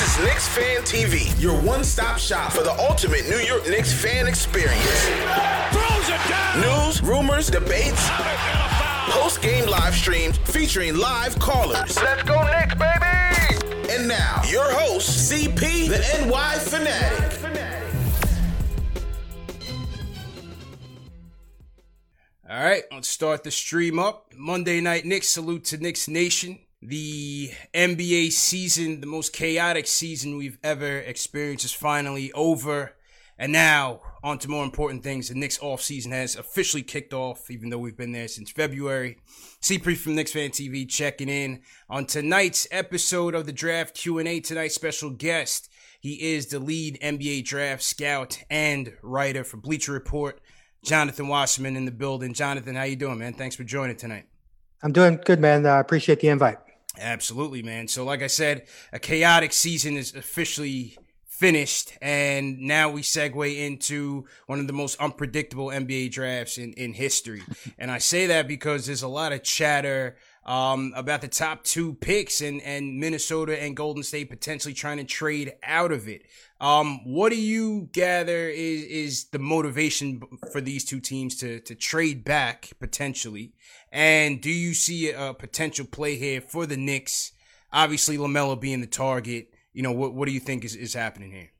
This is Knicks Fan TV, your one-stop shop for the ultimate New York Knicks fan experience. News, rumors, debates, post-game live streams featuring live callers. Let's go Knicks, baby! And now, your host, CP, the NY Fanatic. All right, let's start the stream up. Monday Night Knicks, salute to Knicks Nation. The NBA season, the most chaotic season we've ever experienced, is finally over. And now, on to more important things. The Knicks offseason has officially kicked off, even though we've been there since February. CP from Knicks Fan TV checking in on tonight's episode of the Draft Q&A. Tonight's special guest, he is the lead NBA draft scout and writer for Bleacher Report. Jonathan Wasserman in the building. Jonathan, how you doing, man? Thanks for joining tonight. I'm doing good, man. I uh, appreciate the invite. Absolutely, man. So, like I said, a chaotic season is officially finished, and now we segue into one of the most unpredictable NBA drafts in, in history. and I say that because there's a lot of chatter um, about the top two picks and, and Minnesota and Golden State potentially trying to trade out of it. Um, what do you gather is, is the motivation for these two teams to, to trade back potentially? And do you see a potential play here for the Knicks? Obviously, LaMelo being the target. You know, what, what do you think is, is happening here?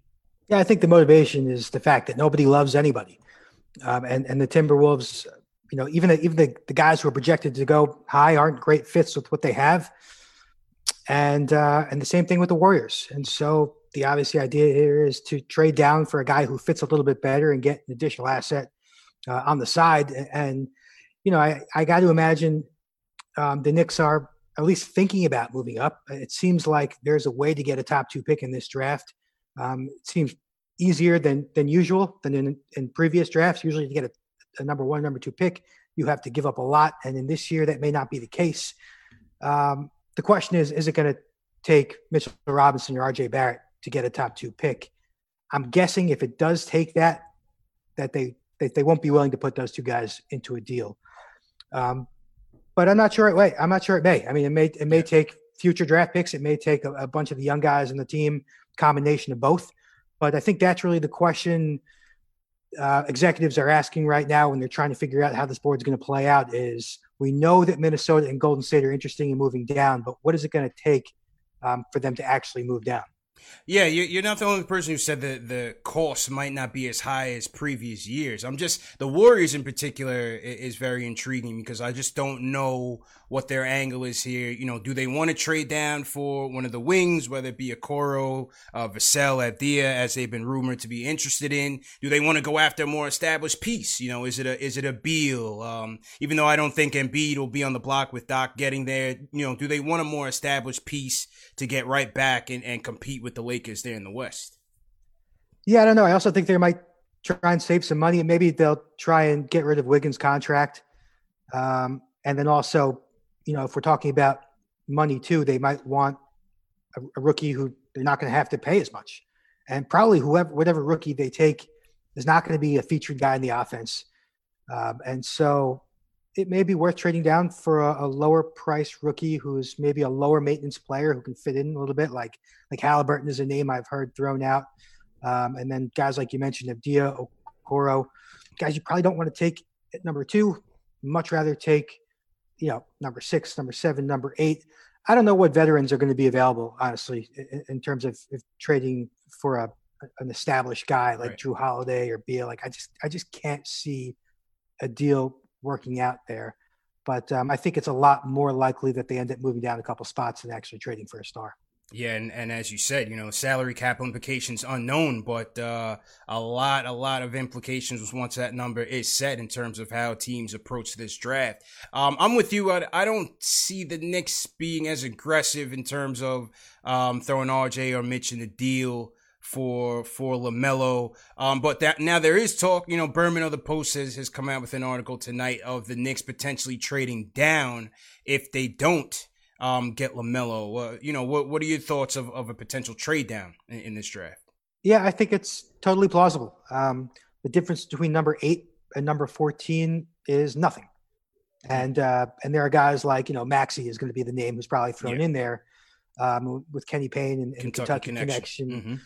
Yeah, I think the motivation is the fact that nobody loves anybody. Um, and, and the Timberwolves, you know, even, even the, the guys who are projected to go high aren't great fits with what they have. And, uh, and the same thing with the Warriors. And so the obvious idea here is to trade down for a guy who fits a little bit better and get an additional asset uh, on the side. And, you know, I, I got to imagine um, the Knicks are at least thinking about moving up. It seems like there's a way to get a top two pick in this draft. Um, it seems easier than than usual than in, in previous drafts. Usually, to get a, a, number one, number two pick, you have to give up a lot, and in this year, that may not be the case. Um, the question is: Is it going to take Mitchell Robinson or R.J. Barrett to get a top two pick? I'm guessing if it does take that, that they that they won't be willing to put those two guys into a deal. Um, but I'm not sure it may. I'm not sure it may. I mean, it may it may take future draft picks. It may take a, a bunch of the young guys in the team, combination of both. But I think that's really the question uh, executives are asking right now when they're trying to figure out how this board's going to play out. Is we know that Minnesota and Golden State are interesting in moving down, but what is it going to take um, for them to actually move down? Yeah, you're not the only person who said that the cost might not be as high as previous years. I'm just the Warriors in particular is very intriguing because I just don't know what their angle is here. You know, do they want to trade down for one of the wings, whether it be Okoro, uh, Vassell, as they've been rumored to be interested in? Do they want to go after a more established piece? You know, is it a is it a Beal? Um, even though I don't think Embiid will be on the block with Doc getting there, you know, do they want a more established piece to get right back and, and compete with the Lakers there in the West? Yeah, I don't know. I also think they might try and save some money. And maybe they'll try and get rid of Wiggins' contract. Um, and then also you know, if we're talking about money too, they might want a, a rookie who they're not going to have to pay as much, and probably whoever, whatever rookie they take, is not going to be a featured guy in the offense. Um, and so, it may be worth trading down for a, a, lower price rookie who's maybe a lower maintenance player who can fit in a little bit. Like like Haliburton is a name I've heard thrown out, um, and then guys like you mentioned, Avdija, Okoro, guys you probably don't want to take at number two. Much rather take, you know, number six, number seven, number eight. I don't know what veterans are going to be available, honestly, in, in terms of trading for a an established guy like right. Jrue Holiday or Beal. Like I just I just can't see a deal working out there. But um, I think it's a lot more likely that they end up moving down a couple spots and actually trading for a star. Yeah, and, and as you said, you know, salary cap implications unknown, but uh, a lot, a lot of implications once that number is set in terms of how teams approach this draft. Um, I'm with you. I, I don't see the Knicks being as aggressive in terms of um, throwing RJ or Mitch in the deal for for Lamelo. Um, but that now there is talk. You know, Berman of the Post has, has come out with an article tonight of the Knicks potentially trading down if they don't um, get Lamelo. Uh, you know, what what are your thoughts of, of a potential trade down in, in this draft? Yeah, I think it's totally plausible. Um, the difference between number eight and number fourteen is nothing. And uh, and there are guys like you know Maxey is going to be the name who's probably thrown yeah. in there um, with Kenny Payne and, and Kentucky, Kentucky, connection. connection. Mm-hmm.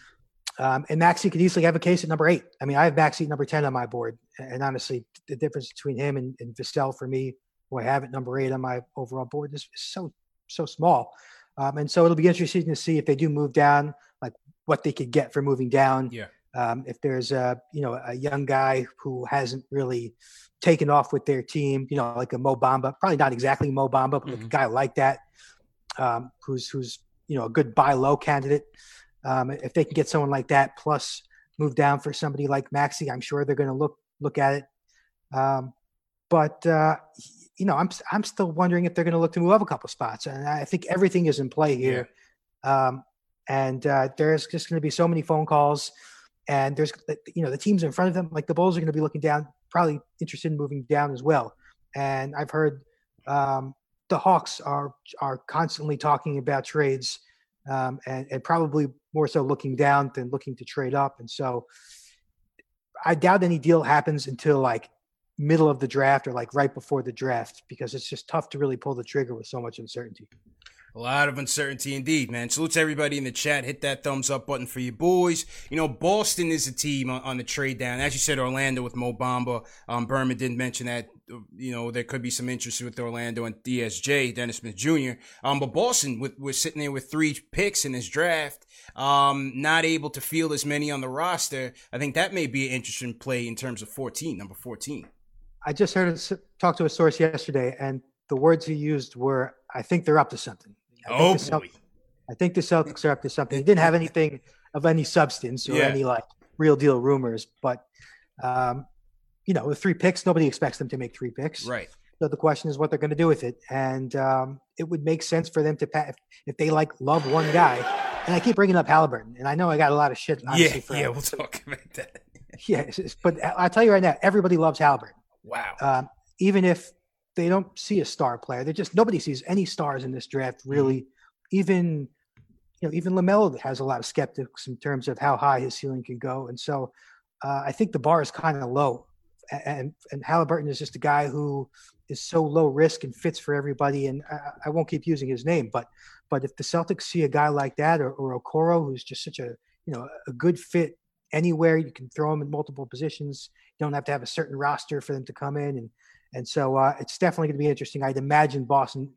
Um, and Maxey could easily have a case at number eight. I mean, I have Maxey number 10 on my board. And honestly, the difference between him and, and Vassell for me, who I have at number eight on my overall board, is so, so small. Um, and so it'll be interesting to see if they do move down, like what they could get for moving down. Yeah. Um, if there's a, you know, a young guy who hasn't really taken off with their team, you know, like a Mo Bamba, probably not exactly Mo Bamba, but mm-hmm. like a mm-hmm. guy like that, um, who's, who's, you know, a good buy low candidate. Um, if they can get someone like that, plus move down for somebody like Maxey, I'm sure they're going to look look at it. Um, but uh, you know, I'm I'm still wondering if they're going to look to move up a couple spots, and I think everything is in play here. Yeah. Um, and uh, there's just going to be so many phone calls, and there's you know the teams in front of them, like the Bulls, are going to be looking down, probably interested in moving down as well. And I've heard um, the Hawks are are constantly talking about trades um, and, and probably more so looking down than looking to trade up. And so I doubt any deal happens until like middle of the draft or like right before the draft because it's just tough to really pull the trigger with so much uncertainty. A lot of uncertainty indeed, man. Salute to everybody in the chat. Hit that thumbs up button for you boys. You know, Boston is a team on, on the trade down. As you said, Orlando with Mo Bamba. Um, Berman didn't mention that. You know, there could be some interest with Orlando and DSJ, Dennis Smith Jr. Um, but Boston with, was sitting there with three picks in this draft. Um, not able to field as many on the roster. I think that may be an interesting play in terms of 14, number 14. I just heard talk to a source yesterday, and the words he used were, "I think they're up to something." I oh boy. I think the Celtics are up to something. He didn't have anything of any substance or yeah. any like real deal rumors, but um, you know, with three picks, nobody expects them to make three picks. Right. So the question is what they're going to do with it, and um, it would make sense for them to if, if they like love one guy. And I keep bringing up Haliburton, and I know I got a lot of shit. Yeah, for yeah, we'll talk about that. yeah, but I tell you right now, everybody loves Haliburton. Wow. Um, even if they don't see a star player, they just nobody sees any stars in this draft really. Mm-hmm even you know even Lamelo has a lot of skeptics in terms of how high his ceiling can go, and so uh, I think the bar is kind of low. And and Haliburton is just a guy who is so low risk and fits for everybody. And I, I won't keep using his name, but but if the Celtics see a guy like that or, or Okoro, who's just such a you know a good fit anywhere, you can throw him in multiple positions. Don't have to have a certain roster for them to come in, and and so uh, it's definitely going to be interesting. I'd imagine Boston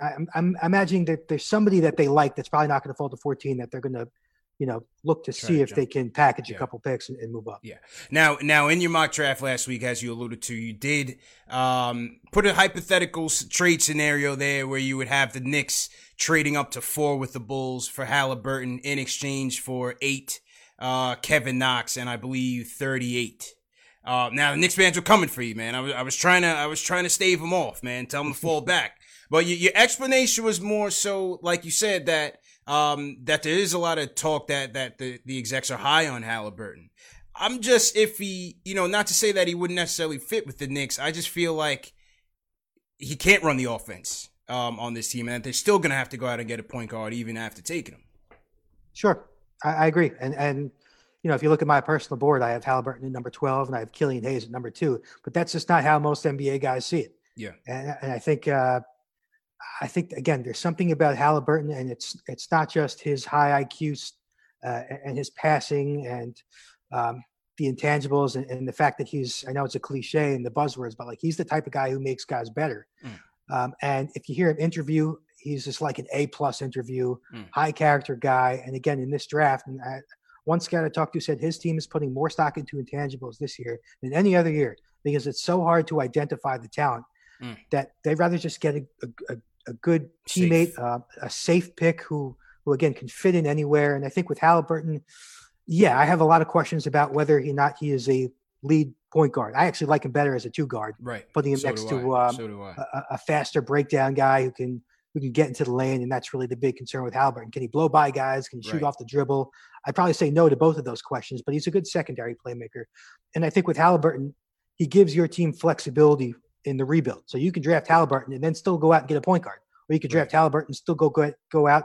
I'm, I'm imagining that there's somebody that they like that's probably not going to fall to 14 that they're going to you know look to Try see to if jump. they can package yeah. a couple picks and, and, move up. Yeah. Now, now in your mock draft last week, as you alluded to, you did um, put a hypothetical trade scenario there where you would have the Knicks trading up to four with the Bulls for Haliburton in exchange for eight, uh, Kevin Knox, and I believe 38. Uh, now the Knicks fans were coming for you, man. I was, I was trying to, I was trying to stave them off, man. Tell them to fall back. But your, your explanation was more so, like you said, that um, that there is a lot of talk that that the, the execs are high on Haliburton. I'm just if he, you know, not to say that he wouldn't necessarily fit with the Knicks. I just feel like he can't run the offense um, on this team, and they're still going to have to go out and get a point guard even after taking him. Sure, I, I, agree, and and you know, if you look at my personal board, I have Haliburton at number twelve, and I have Killian Hayes at number two. But that's just not how most NBA guys see it. Yeah, and, and I think uh, I think again, there's something about Haliburton, and it's it's not just his high IQ uh, and his passing and um, the intangibles and, and, the fact that he's I know it's a cliche and the buzzwords, but like he's the type of guy who makes guys better. Mm. Um, and if you hear him interview, he's just like an A plus interview, mm. high character guy. And again, in this draft, and I, one scout I talked to said his team is putting more stock into intangibles this year than any other year because it's so hard to identify the talent mm. that they'd rather just get a, a, a good teammate, uh, a safe pick who who again can fit in anywhere. And I think with Haliburton, yeah, I have a lot of questions about whether he not he is a lead point guard. I actually like him better as a two guard. Right. Putting him so next to um, so a, a, faster breakdown guy who can who can get into the lane, and that's really the big concern with Haliburton. Can he blow by guys? Can he shoot right. off the dribble? I'd probably say no to both of those questions, but he's a good secondary playmaker. And I think with Haliburton, he gives your team flexibility in the rebuild. So you can draft Haliburton and then still go out and get a point guard, or you could draft right. Haliburton and still go go, go out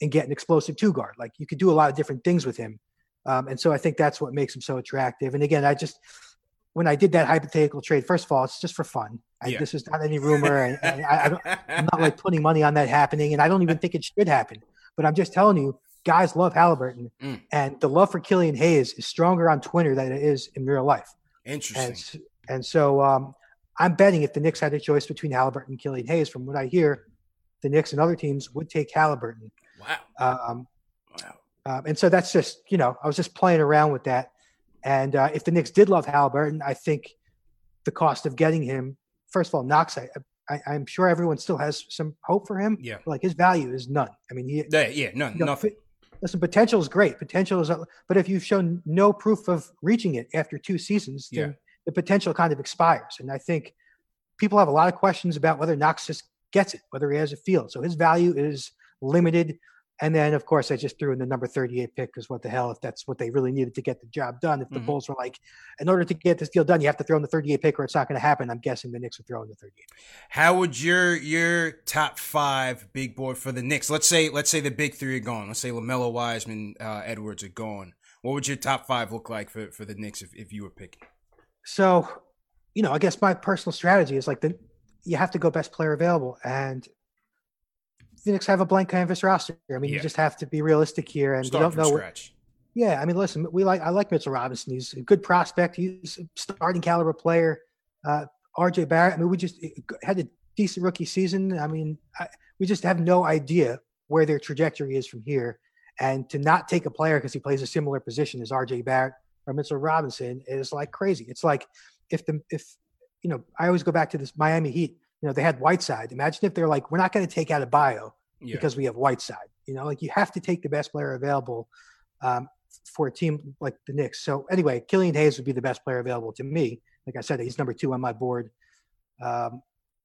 and get an explosive two guard. Like you could do a lot of different things with him. Um, and so I think that's what makes him so attractive. And again, I just when I did that hypothetical trade, first of all, it's just for fun. I, yeah. This is not any rumor, and, and I, am not like putting money on that happening, and I don't even think it should happen. But I'm just telling you, guys love Haliburton, mm. and the love for Killian Hayes is stronger on Twitter than it is in real life. Interesting. And, and so um, I'm betting if the Knicks had a choice between Haliburton and Killian Hayes, from what I hear, the Knicks and other teams would take Haliburton. Wow. Um, wow. Um, and so that's just, you know, I was just playing around with that. And uh, if the Knicks did love Haliburton, I think the cost of getting him, first of all, Knox, I, I, am sure everyone still has some hope for him. Yeah. Like his value is none. I mean, he, yeah, yeah none, you know, nothing. Listen, potential is great. Potential is, but if you've shown no proof of reaching it after two seasons, then yeah. the potential kind of expires. And I think people have a lot of questions about whether Knox just gets it, whether he has a field. So his value is limited. And then, of course, I just threw in the number 38 pick because what the hell, if that's what they really needed to get the job done. If the mm-hmm. Bulls were like, in order to get this deal done, you have to throw in the 38 pick or it's not going to happen, I'm guessing the Knicks would throw in the 38. How would your your top five big board for the Knicks? Let's say let's say the big three are gone. Let's say LaMelo Wiseman, uh, Edwards are gone. What would your top five look like for, for the Knicks if, if you were picking? So, you know, I guess my personal strategy is like the you have to go best player available. And Phoenix have a blank canvas roster. I mean, yeah. you just have to be realistic here, and Start we don't know. Scratch. yeah, I mean, listen, we like I like Mitchell Robinson. He's a good prospect. He's a starting caliber player. Uh, R.J. Barrett. I mean, we just had a decent rookie season. I mean, I, we just have no idea where their trajectory is from here. And to not take a player because he plays a similar position as R.J. Barrett or Mitchell Robinson is like crazy. It's like if the if you know, I always go back to this Miami Heat you know, they had Whiteside. Imagine if they're like, we're not going to take Adebayo yeah. because we have Whiteside. You know, like you have to take the best player available um, for a team like the Knicks. So anyway, Killian Hayes would be the best player available to me. Like I said, he's number two on my board. Um,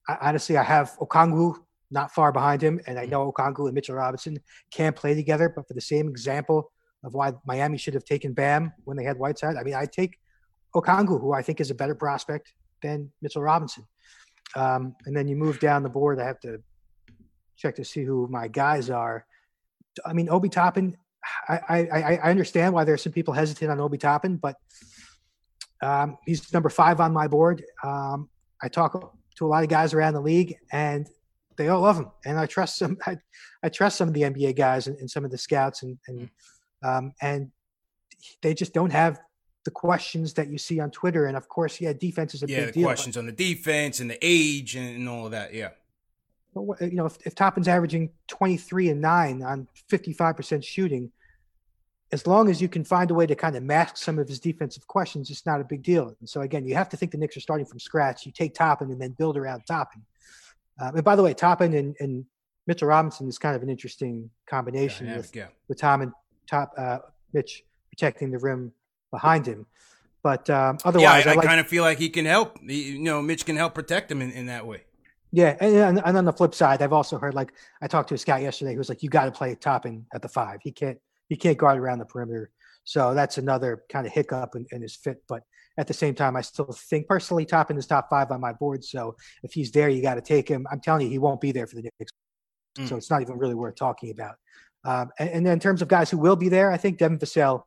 I, honestly, I have Okongwu not far behind him, and I mm. know Okongwu and Mitchell Robinson can't play together. But for the same example of why Miami should have taken Bam when they had Whiteside, I mean, I take Okongwu, who I think is a better prospect than Mitchell Robinson. Um, and then you move down the board. I have to check to see who my guys are. I mean, Obi Toppin. I, I, I understand why there are some people hesitant on Obi Toppin, but um, he's number five on my board. Um, I talk to a lot of guys around the league, and they all love him. And I trust some. I, I trust some of the NBA guys and, and some of the scouts, and and um, and they just don't have the questions that you see on Twitter. And of course, yeah, defense is a yeah, big deal. Yeah, questions on the defense and the age and, and all of that. Yeah. But, you know, if, if Toppin's averaging 23 and nine on 55% shooting, as long as you can find a way to kind of mask some of his defensive questions, it's not a big deal. And so again, you have to think the Knicks are starting from scratch. You take Toppin and then build around Toppin. Um, and by the way, Toppin and, and Mitchell Robinson is kind of an interesting combination yeah, with, yeah. with Tom and Top uh, Mitch protecting the rim behind him. But um, otherwise, yeah, I, I, I like, kind of feel like he can help. you know, Mitch can help protect him in, in that way. Yeah, and, and on the flip side, I've also heard like I talked to a scout yesterday who was like, "You got to play Toppin at the five. He can't he can't guard around the perimeter." So that's another kind of hiccup in, in his fit. But at the same time, I still think personally Toppin is top five on my board. So if he's there, you got to take him. I'm telling you, he won't be there for the Knicks. Mm. So it's not even really worth talking about. Um, and, and, then in terms of guys who will be there, I think Devin Vassell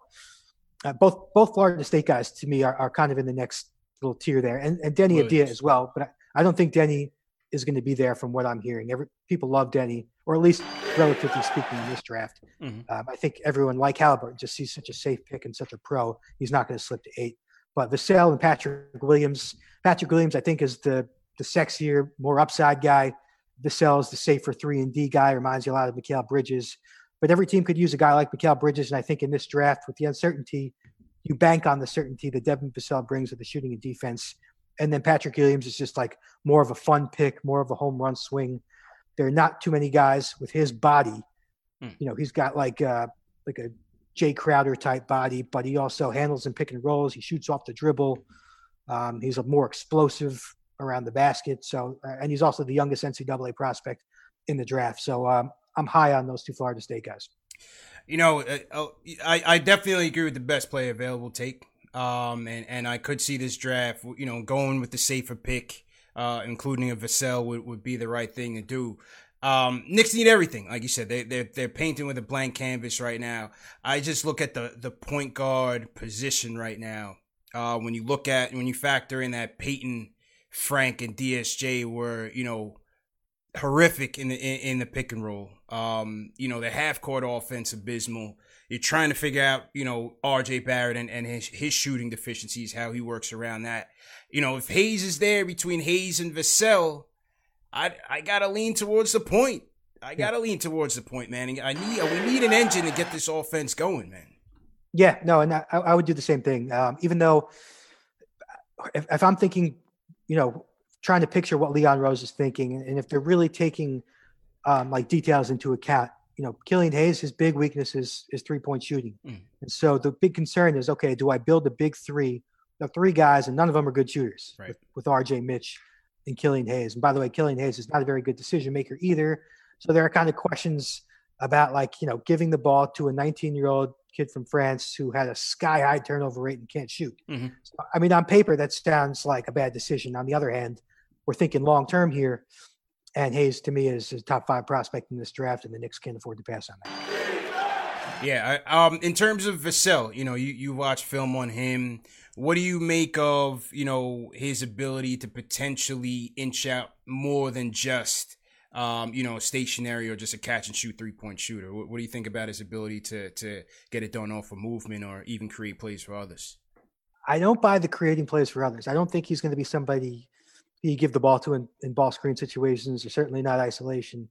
uh, both both Florida State guys to me are, are kind of in the next little tier there, and, and Deni Williams. Avdija as well. But I, I, don't think Deni is going to be there from what I'm hearing. Every people love Deni, or at least relatively speaking, in this draft. Mm-hmm. Um, I think everyone like Haliburton just sees such a safe pick and such a pro. He's not going to slip to eight. But Vassell and Patrick Williams, Patrick Williams, I think is the the sexier, more upside guy. Vassell is the safer three and D guy. Reminds you a lot of Mikal Bridges. But every team could use a guy like Mikal Bridges, and I think in this draft, with the uncertainty, you bank on the certainty that Devin Vassell brings with the shooting and defense. And then Patrick Williams is just like more of a fun pick, more of a home run swing. There are not too many guys with his body. Hmm. You know, he's got like uh, like a Jae Crowder type body, but he also handles and pick and rolls. He shoots off the dribble. Um, he's a more explosive around the basket. So, uh, and he's also the youngest NCAA prospect in the draft. So, um, I'm high on those two Florida State guys. You know, uh, oh, I, I definitely agree with the best player available take. Um, and, and I could see this draft, you know, going with the safer pick, uh, including a Vassell would, would be the right thing to do. Um, Knicks need everything, like you said. They they're they're painting with a blank canvas right now. I just look at the the point guard position right now. Uh, when you look at when you factor in that Payton, Frank, and DSJ were you know horrific in the in, in the pick and roll. Um, you know, the half court offense abysmal. You're trying to figure out, you know, RJ Barrett and, and his, his shooting deficiencies, how he works around that. You know, if Hayes is there between Hayes and Vassell, I I gotta lean towards the point. I gotta yeah. lean towards the point, man. I need we need an engine to get this offense going, man. Yeah, no, and I, I would do the same thing. Um, even though, if, if I'm thinking, you know, trying to picture what Leon Rose is thinking, and if they're really taking um, like details into account, you know, Killian Hayes, his big weakness is, is three point shooting. Mm. And so the big concern is, okay, do I build a big three, the three guys, and none of them are good shooters right. with, with RJ Mitch and Killian Hayes. And by the way, Killian Hayes is not a very good decision maker either. So there are kind of questions about like, you know, giving the ball to a 19 year old kid from France who had a sky high turnover rate and can't shoot. Mm-hmm. So, I mean, on paper, that sounds like a bad decision. On the other hand, we're thinking long term here. And Hayes, to me, is a top five prospect in this draft, and the Knicks can't afford to pass on that. Yeah. Um, in terms of Vassell, you know, you, you watch film on him. What do you make of, you know, his ability to potentially inch out more than just, um, you know, stationary or just a catch and shoot three point shooter? What, what do you think about his ability to to get it done off a movement or even create plays for others? I don't buy the creating plays for others. I don't think he's going to be somebody you give the ball to in, in ball screen situations, or certainly not isolation.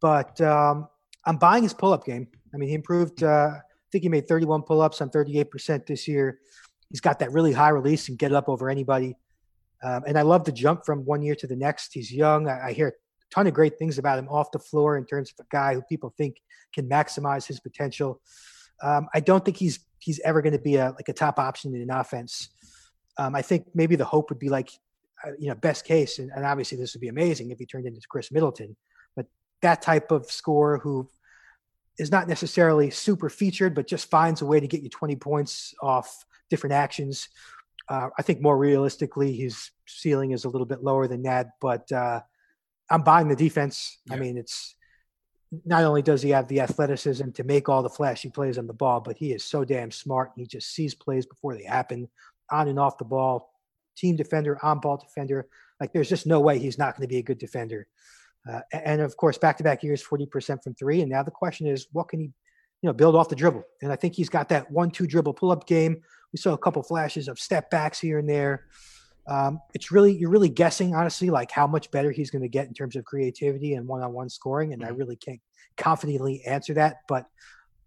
But um, I'm buying his pull up game. I mean, he improved. Uh, I think he made 31 pull ups on 38% this year. He's got that really high release and get up over anybody. Um, and I love the jump from one year to the next. He's young. I, I, hear a ton of great things about him off the floor in terms of a guy who people think can maximize his potential. Um, I don't think he's he's ever going to be a like a top option in an offense. Um, I think maybe the hope would be like you know, best case, and, and, obviously this would be amazing if he turned into Khris Middleton, but that type of scorer who is not necessarily super featured, but just finds a way to get you 20 points off different actions. Uh, I think more realistically, his ceiling is a little bit lower than that, but uh, I'm buying the defense. Yeah. I mean, it's not only does he have the athleticism to make all the flashy plays on the ball, but he is so damn smart. He just sees plays before they happen on and off the ball team defender, on ball defender. Like there's just no way he's not going to be a good defender. Uh, and of course, back to back years, 40% from three. And now the question is, what can he, you know, build off the dribble? And I think he's got that one two dribble pull up game. We saw a couple flashes of step backs here and there. Um, it's really, you're really guessing, honestly, like how much better he's going to get in terms of creativity and one on one scoring. And I mm-hmm. really can't confidently answer that. But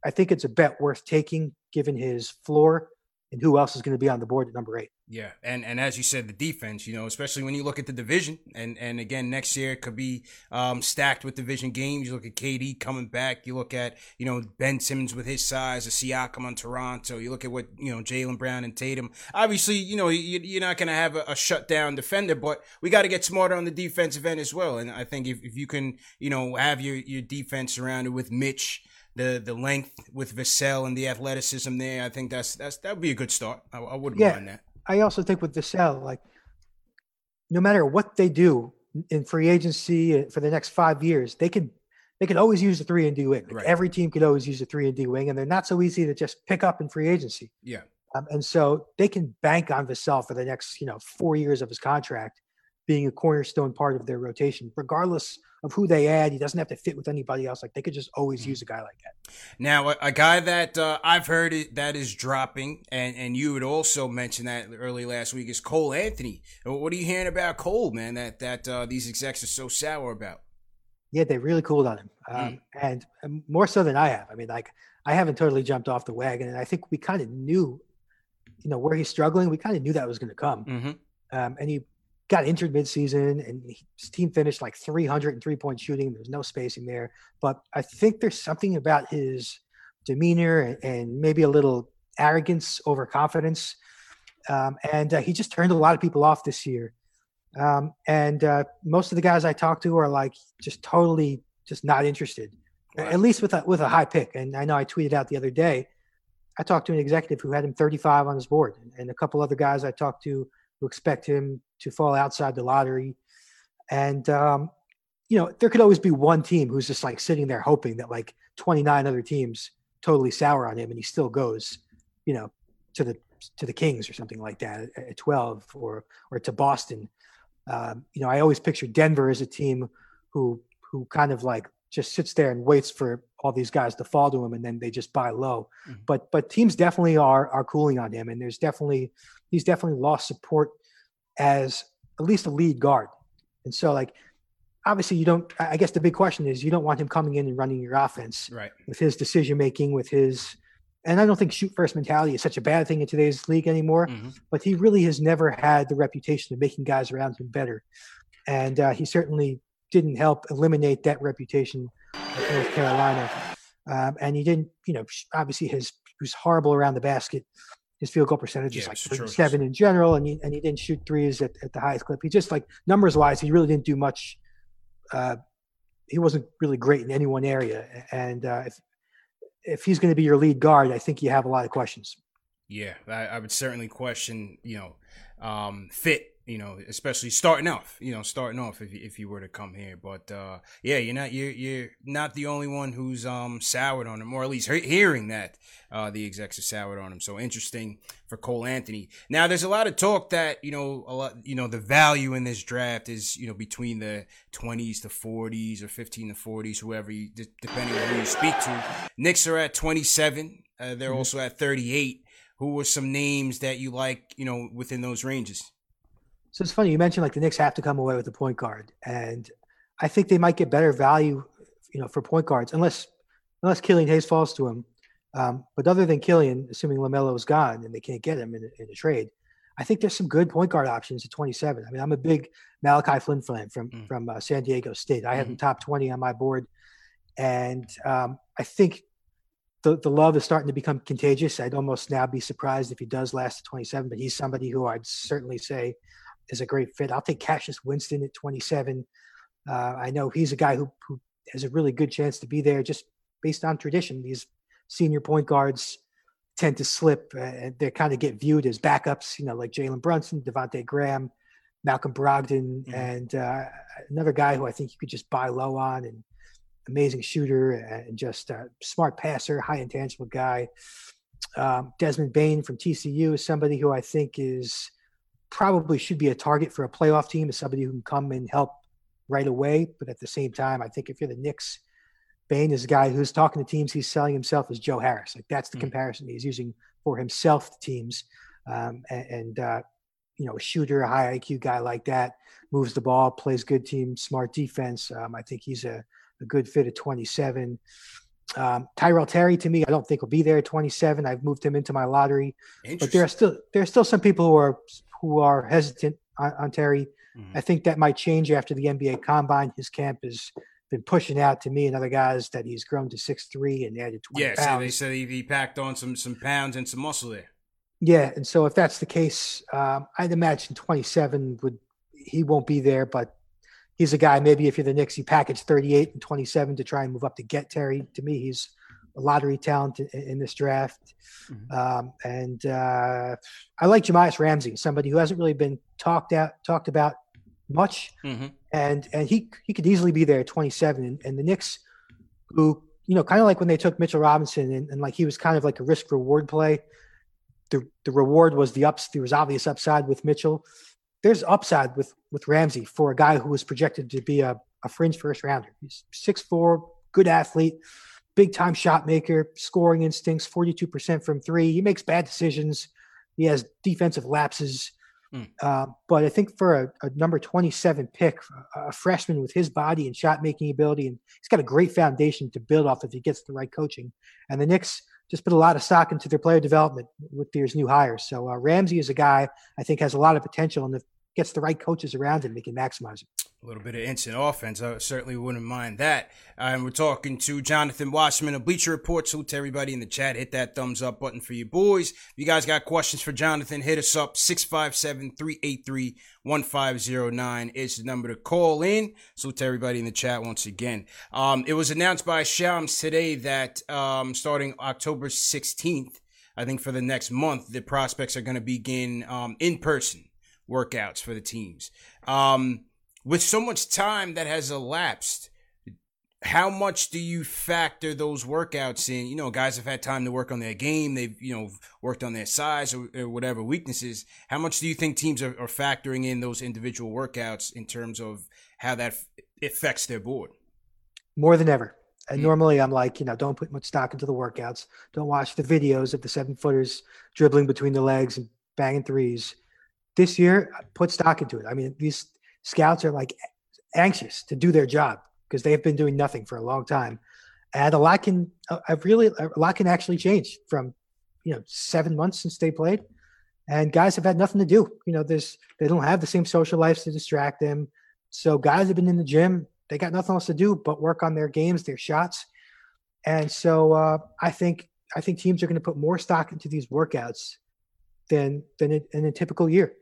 I think it's a bet worth taking given his floor and who else is going to be on the board at number eight. Yeah, and and as you said, the defense, you know, especially when you look at the division, and and again next year it could be um, stacked with division games. You look at KD coming back. You look at you know Ben Simmons with his size, a Siakam on Toronto. You look at what you know Jaylen Brown and Tatum. Obviously, you know you, are not going to have a, a shutdown defender, but we got to get smarter on the defensive end as well. And I think if, if you can, you know, have your your defense surrounded with Mitch the the length with Vassell and the athleticism there. I think that's that's that would be a good start. I, I wouldn't yeah, mind that. I also think with Vassell, like no matter what they do in free agency uh, for the next five years, they could they could always use a three and D wing. Right. Every team could always use a three and D wing, and they're not so easy to just pick up in free agency. Yeah. Um, and so they can bank on Vassell for the next, you know, four years of his contract being a cornerstone part of their rotation, regardless of who they add. He doesn't have to fit with anybody else. Like they could just always use a guy like that. Now, a, a guy that uh, I've heard it, that is dropping, and and you had also mentioned that early last week is Cole Anthony. What are you hearing about Cole, man? That that uh, these execs are so sour about. Yeah, they really cooled on him, um, mm. and um, more so than I have. I mean, like I haven't totally jumped off the wagon, and I think we kind of knew, you know, where he's struggling. We kind of knew that was going to come, mm-hmm. um, and he got injured midseason, and his team finished like 300 and three point shooting. There's no spacing there, but I think there's something about his demeanor and, maybe a little arrogance, overconfidence, um, and uh, he just turned a lot of people off this year. Um, and uh, most of the guys I talk to are like just totally just not interested, right. at least with a, with a high pick. And I know I tweeted out the other day, I talked to an executive who had him 35 on his board, and a couple other guys I talked to who expect him to fall outside the lottery. And um, you know, there could always be one team who's just like sitting there hoping that like 29 other teams totally sour on him, and he still goes, you know, to the to the Kings or something like that at 12 or or to Boston um, you know, I always picture Denver as a team who who kind of like just sits there and waits for all these guys to fall to him, and then they just buy low. Mm-hmm. But but teams definitely are are cooling on him, and there's definitely he's definitely lost support as at least a lead guard. And so like obviously you don't i guess the big question is you don't want him coming in and running your offense right with his decision making with his and I don't think shoot first mentality is such a bad thing in today's league anymore. Mm-hmm. But he really has never had the reputation of making guys around him better, and uh, he certainly didn't help eliminate that reputation at North Carolina. Um, and he didn't, you know, obviously his he was horrible around the basket. His field goal percentage yeah, is like 37 in general, and he, and he didn't shoot threes at, at the highest clip. He just like numbers wise, he really didn't do much. Uh, he wasn't really great in any one area, and uh, if if he's going to be your lead guard, I think you have a lot of questions. Yeah, I, I would certainly question, you know, um, fit you know, especially starting off, you know, starting off if you, if you were to come here. But uh, yeah, you're not you're you're not the only one who's um soured on him, or at least he- hearing that uh, the execs are soured on him. So interesting for Cole Anthony. Now, there's a lot of talk that you know a lot, you know, the value in this draft is you know between the 20s to 40s or 15 to 40s, whoever you depending on who you speak to. Knicks are at 27. Uh, they're mm-hmm. also at 38. Who were some names that you like, you know, within those ranges? So it's funny you mentioned like the Knicks have to come away with a point guard, and I think they might get better value, you know, for point guards unless unless Killian Hayes falls to him. Um, but other than Killian, assuming LaMelo is gone and they can't get him in a, in a, trade, I think there's some good point guard options at 27. I mean, I'm a big Malachi Flynn fan from mm. from uh, San Diego State. I mm. have him top 20 on my board, and um, I think the, the love is starting to become contagious. I'd almost now be surprised if he does last to 27, but he's somebody who I'd certainly say is a great fit. I'll take Cassius Winston at 27. Uh, I know he's a guy who, who has a really good chance to be there just based on tradition. These senior point guards tend to slip and they kind of get viewed as backups, you know, like Jalen Brunson, Devonte Graham, Malcolm Brogdon, mm-hmm. and uh, another guy who I think you could just buy low on and amazing shooter and just a smart passer, high intangible guy. Um, Desmond Bane from TCU is somebody who I think is probably should be a target for a playoff team as somebody who can come and help right away. But at the same time, I think if you're the Knicks, Bane is a guy who's talking to teams. He's selling himself as Joe Harris. Like that's the mm-hmm. comparison he's using for himself to teams. Um, and, and uh, you know, a shooter, a high IQ guy like that moves the ball, plays good team, smart defense. Um, I think he's a, a good fit at 27. Um, Tyrell Terry to me, I don't think will be there at 27. I've moved him into my lottery, but there are still there are still some people who are who are hesitant on, on Terry. Mm-hmm. I think that might change after the NBA Combine. His camp has been pushing out to me and other guys that he's grown to six three and added twenty. Yeah, pounds. so they said he, he, packed on some some pounds and some muscle there. Yeah, and so if that's the case, um, I'd imagine twenty seven would he won't be there, but he's a guy. Maybe if you're the Knicks, you package thirty eight and twenty seven to try and move up to get Terry. To me, he's lottery talent in, this draft. Mm-hmm. Um, and uh, I like Jahmi'us Ramsey, somebody who hasn't really been talked out talked about much, mm-hmm. and and he he could easily be there at 27. And, and the Knicks, who you know, kind of like when they took Mitchell Robinson, and, and like he was kind of like a risk reward play. The the reward was the ups. There was obvious upside with Mitchell. there's upside with with Ramsey for a guy who was projected to be a, a fringe first rounder. He's six four, good athlete, big time shot maker, scoring instincts, 42% from three. He makes bad decisions. He has defensive lapses. Mm. Uh, but I think for a, a, number 27 pick, a freshman with his body and shot making ability, and he's got a great foundation to build off if he gets the right coaching. And the Knicks just put a lot of stock into their player development with these new hires. So uh, Ramsey is a guy I think has a lot of potential, and if gets the right coaches around him, they can maximize it a little bit of instant offense. I certainly wouldn't mind that. And we're talking to Jonathan Wasserman of Bleacher Report. So to everybody in the chat, hit that thumbs up button for you boys. If you guys got questions for Jonathan, hit us up. 657-383-1509 is the number to call in. So to everybody in the chat once again. Um, it was announced by Shams today that um, starting October 16th, I think for the next month, the prospects are going to begin um, in-person workouts for the teams. Um, with so much time that has elapsed, how much do you factor those workouts in? You know, guys have had time to work on their game. They've, you know, worked on their size or, or whatever weaknesses. How much do you think teams are, are, factoring in those individual workouts in terms of how that affects their board? More than ever. And mm-hmm. normally I'm like, you know, don't put much stock into the workouts. Don't watch the videos of the seven footers dribbling between the legs and banging threes. This year, put stock into it. I mean, these scouts are like anxious to do their job because they've been doing nothing for a long time. And a lot can, uh, I've really, a lot can actually change from, you know, seven months since they played. And guys have had nothing to do. You know, there's, they don't have the same social lives to distract them. So guys have been in the gym. They got nothing else to do but work on their games, their shots. And so uh, I think, I think teams are going to put more stock into these workouts than, than in a typical year.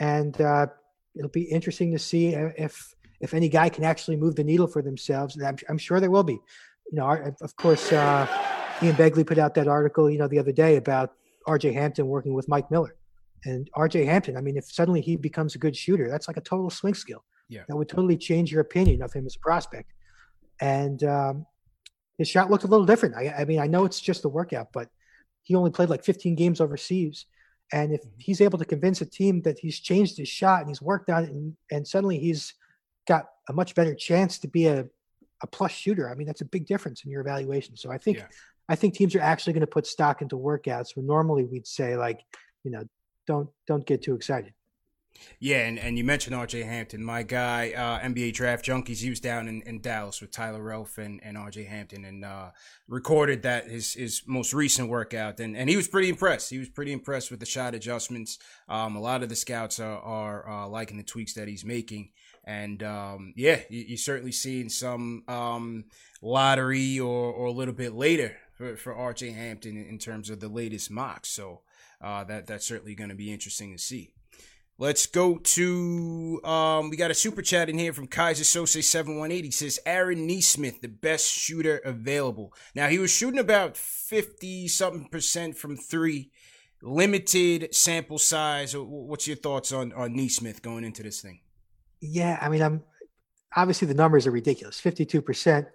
And, uh, it'll be interesting to see if if any guy can actually move the needle for themselves. And I'm, I'm sure there will be. You know, of course, uh, Ian Begley put out that article, you know, the other day about R.J. Hampton working with Mike Miller, and R.J. Hampton. I mean, if suddenly he becomes a good shooter, that's like a total swing skill. Yeah, that would totally change your opinion of him as a prospect. And um, his shot looked a little different. I, I mean, I know it's just a workout, but he only played like 15 games overseas and if mm-hmm. he's able to convince a team that he's changed his shot and he's worked on it, and, and suddenly he's got a much better chance to be a, a plus shooter, I mean, that's a big difference in your evaluation. So I think yeah. I think teams are actually going to put stock into workouts when normally we'd say like, you know, don't don't get too excited. Yeah, and, and you mentioned RJ Hampton, my guy, uh, NBA Draft Junkies. He was down in, in Dallas with Tyler Relph and, and RJ Hampton and uh, recorded that his his most recent workout. And, and he was pretty impressed. He was pretty impressed with the shot adjustments. Um, a lot of the scouts are, are uh, liking the tweaks that he's making. And um, yeah, you, are certainly seeing some um, lottery or, or a little bit later for, for RJ Hampton in terms of the latest mocks. So uh, that that's certainly going to be interesting to see. Let's go to um we got a super chat in here from Kaiser Sose 718. He says Aaron Nesmith, the best shooter available. Now he was shooting about 50 something percent from three. Limited sample size. What's your thoughts on on Nesmith going into this thing? Yeah, I mean I'm obviously the numbers are ridiculous. 52%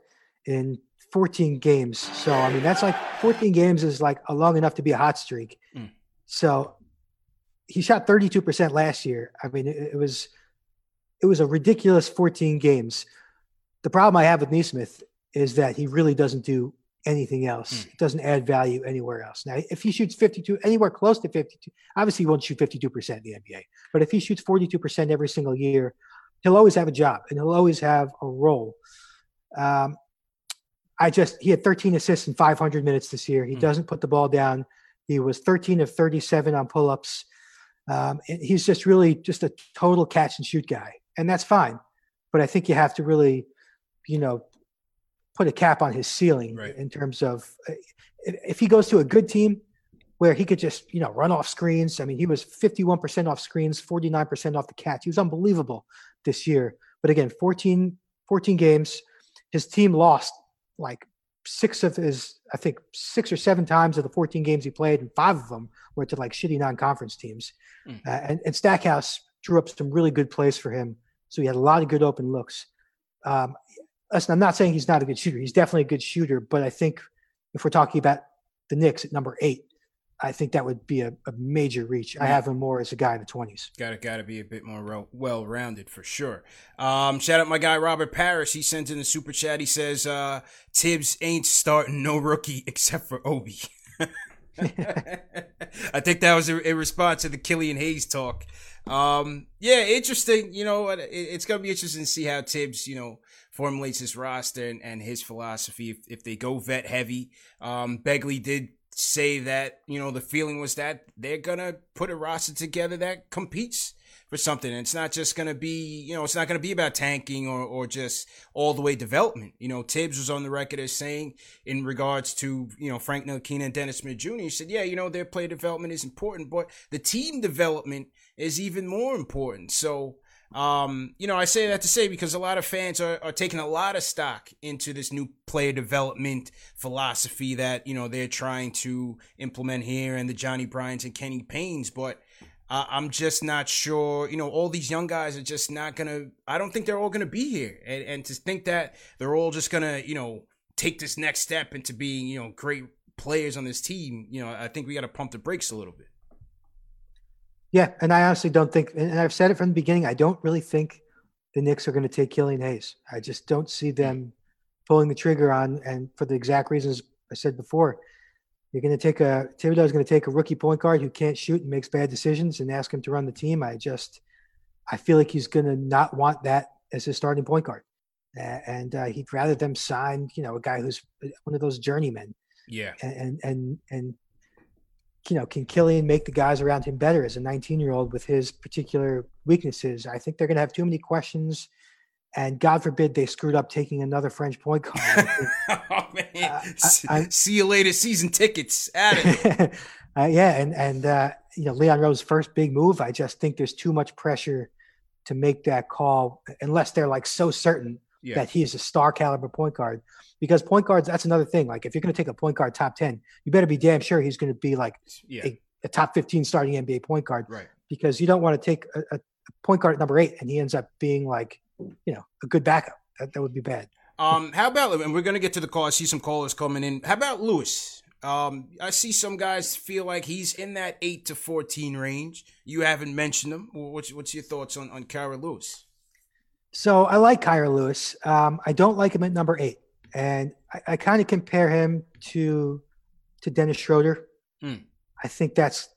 in 14 games. So I mean that's like 14 games is like a long enough to be a hot streak. Mm. So he shot 32% last year. I mean, it, it, was it was a ridiculous 14 games. The problem I have with Nesmith is that he really doesn't do anything else. Mm. It doesn't add value anywhere else. Now, if he shoots 52, anywhere close to 52, obviously he won't shoot 52% in the NBA. But if he shoots 42% every single year, he'll always have a job and he'll always have a role. Um, I just he had 13 assists in 500 minutes this year. He mm. doesn't put the ball down. He was 13 of 37 on pull-ups. Um, he's just really just a total catch and shoot guy, and that's fine. But I think you have to really, you know, put a cap on his ceiling right. in terms of uh, if he goes to a good team where he could just you know run off screens. I mean, he was 51% off screens, 49% off the catch. He was unbelievable this year. But again, 14 14 games, his team lost like six of his, I think six or seven times of the 14 games he played, and five of them were to like shitty non-conference teams. Mm. Uh, and, and Stackhouse drew up some really good plays for him, so he had a lot of good open looks. Um, listen, I'm not saying he's not a good shooter. He's definitely a good shooter, but I think if we're talking about the Knicks at number eight, I think that would be a, a major reach. I have him more as a guy in the twenties. Got to got to be a bit more well rounded for sure. Um, shout out my guy Robert Paris. He sent in the super chat. He says uh, Thibs ain't starting no rookie except for Obi. I think that was a, a, response to the Killian Hayes talk. Um, yeah, interesting. You know, it, it's gonna be interesting to see how Thibs, you know, formulates his roster and, and his philosophy. If, if they go vet heavy, um, Begley did say that you know the feeling was that they're gonna put a roster together that competes for something. And it's not just gonna be you know it's not gonna be about tanking or or just all the way development. You know, Thibs was on the record as saying in regards to you know Frank Ntilikina and Dennis Smith Jr. He said, yeah, you know their play development is important, but the team development is even more important. So. Um, you know, I say that to say because a lot of fans are, are taking a lot of stock into this new player development philosophy that, you know, they're trying to implement here and the Johnnie Bryants and Kenny Paynes. But uh, I'm just not sure, you know, all these young guys are just not to, I don't think they're all to be here. And, and to think that they're all just to, you know, take this next step into being, you know, great players on this team, you know, I think we got to pump the brakes a little bit. Yeah, and I honestly don't think, and I've said it from the beginning, I don't really think the Knicks are going to take Killian Hayes. I just don't see them pulling the trigger on, and for the exact reasons I said before. You're going to take a Thibodeau is going to take a rookie point guard who can't shoot and makes bad decisions and ask him to run the team. I just, I feel like he's going to not want that as his starting point guard, and uh, he'd rather them sign, you know, a guy who's one of those journeymen. Yeah, and and and you know, can Killian make the guys around him better as a 19 year old with his particular weaknesses? I think they're going to have too many questions. And God forbid they screwed up taking another French point guard. oh, man. Uh, I, See you later season tickets. At it. uh, yeah. And, and uh, you know, Leon Rose's first big move, I just think there's too much pressure to make that call unless they're like so certain yeah. that he is a star caliber point guard. Because point guards, that's another thing. Like if you're going to take a point guard top 10, you better be damn sure he's going to be like yeah. a, a, top 15 starting NBA point guard. Right. Because you don't want to take a, a, point guard at number eight and he ends up being like, you know, a good backup. That, that would be bad. Um, how about, and we're going to get to the call. I see some callers coming in. How about Lewis? Um, I see some guys feel like he's in that eight to 14 range. You haven't mentioned him. What's, what's your thoughts on, on Kira Lewis? So I like Kira Lewis. Um, I don't like him at number eight, and I, I kind of compare him to to Dennis Schroeder. Mm. I think that's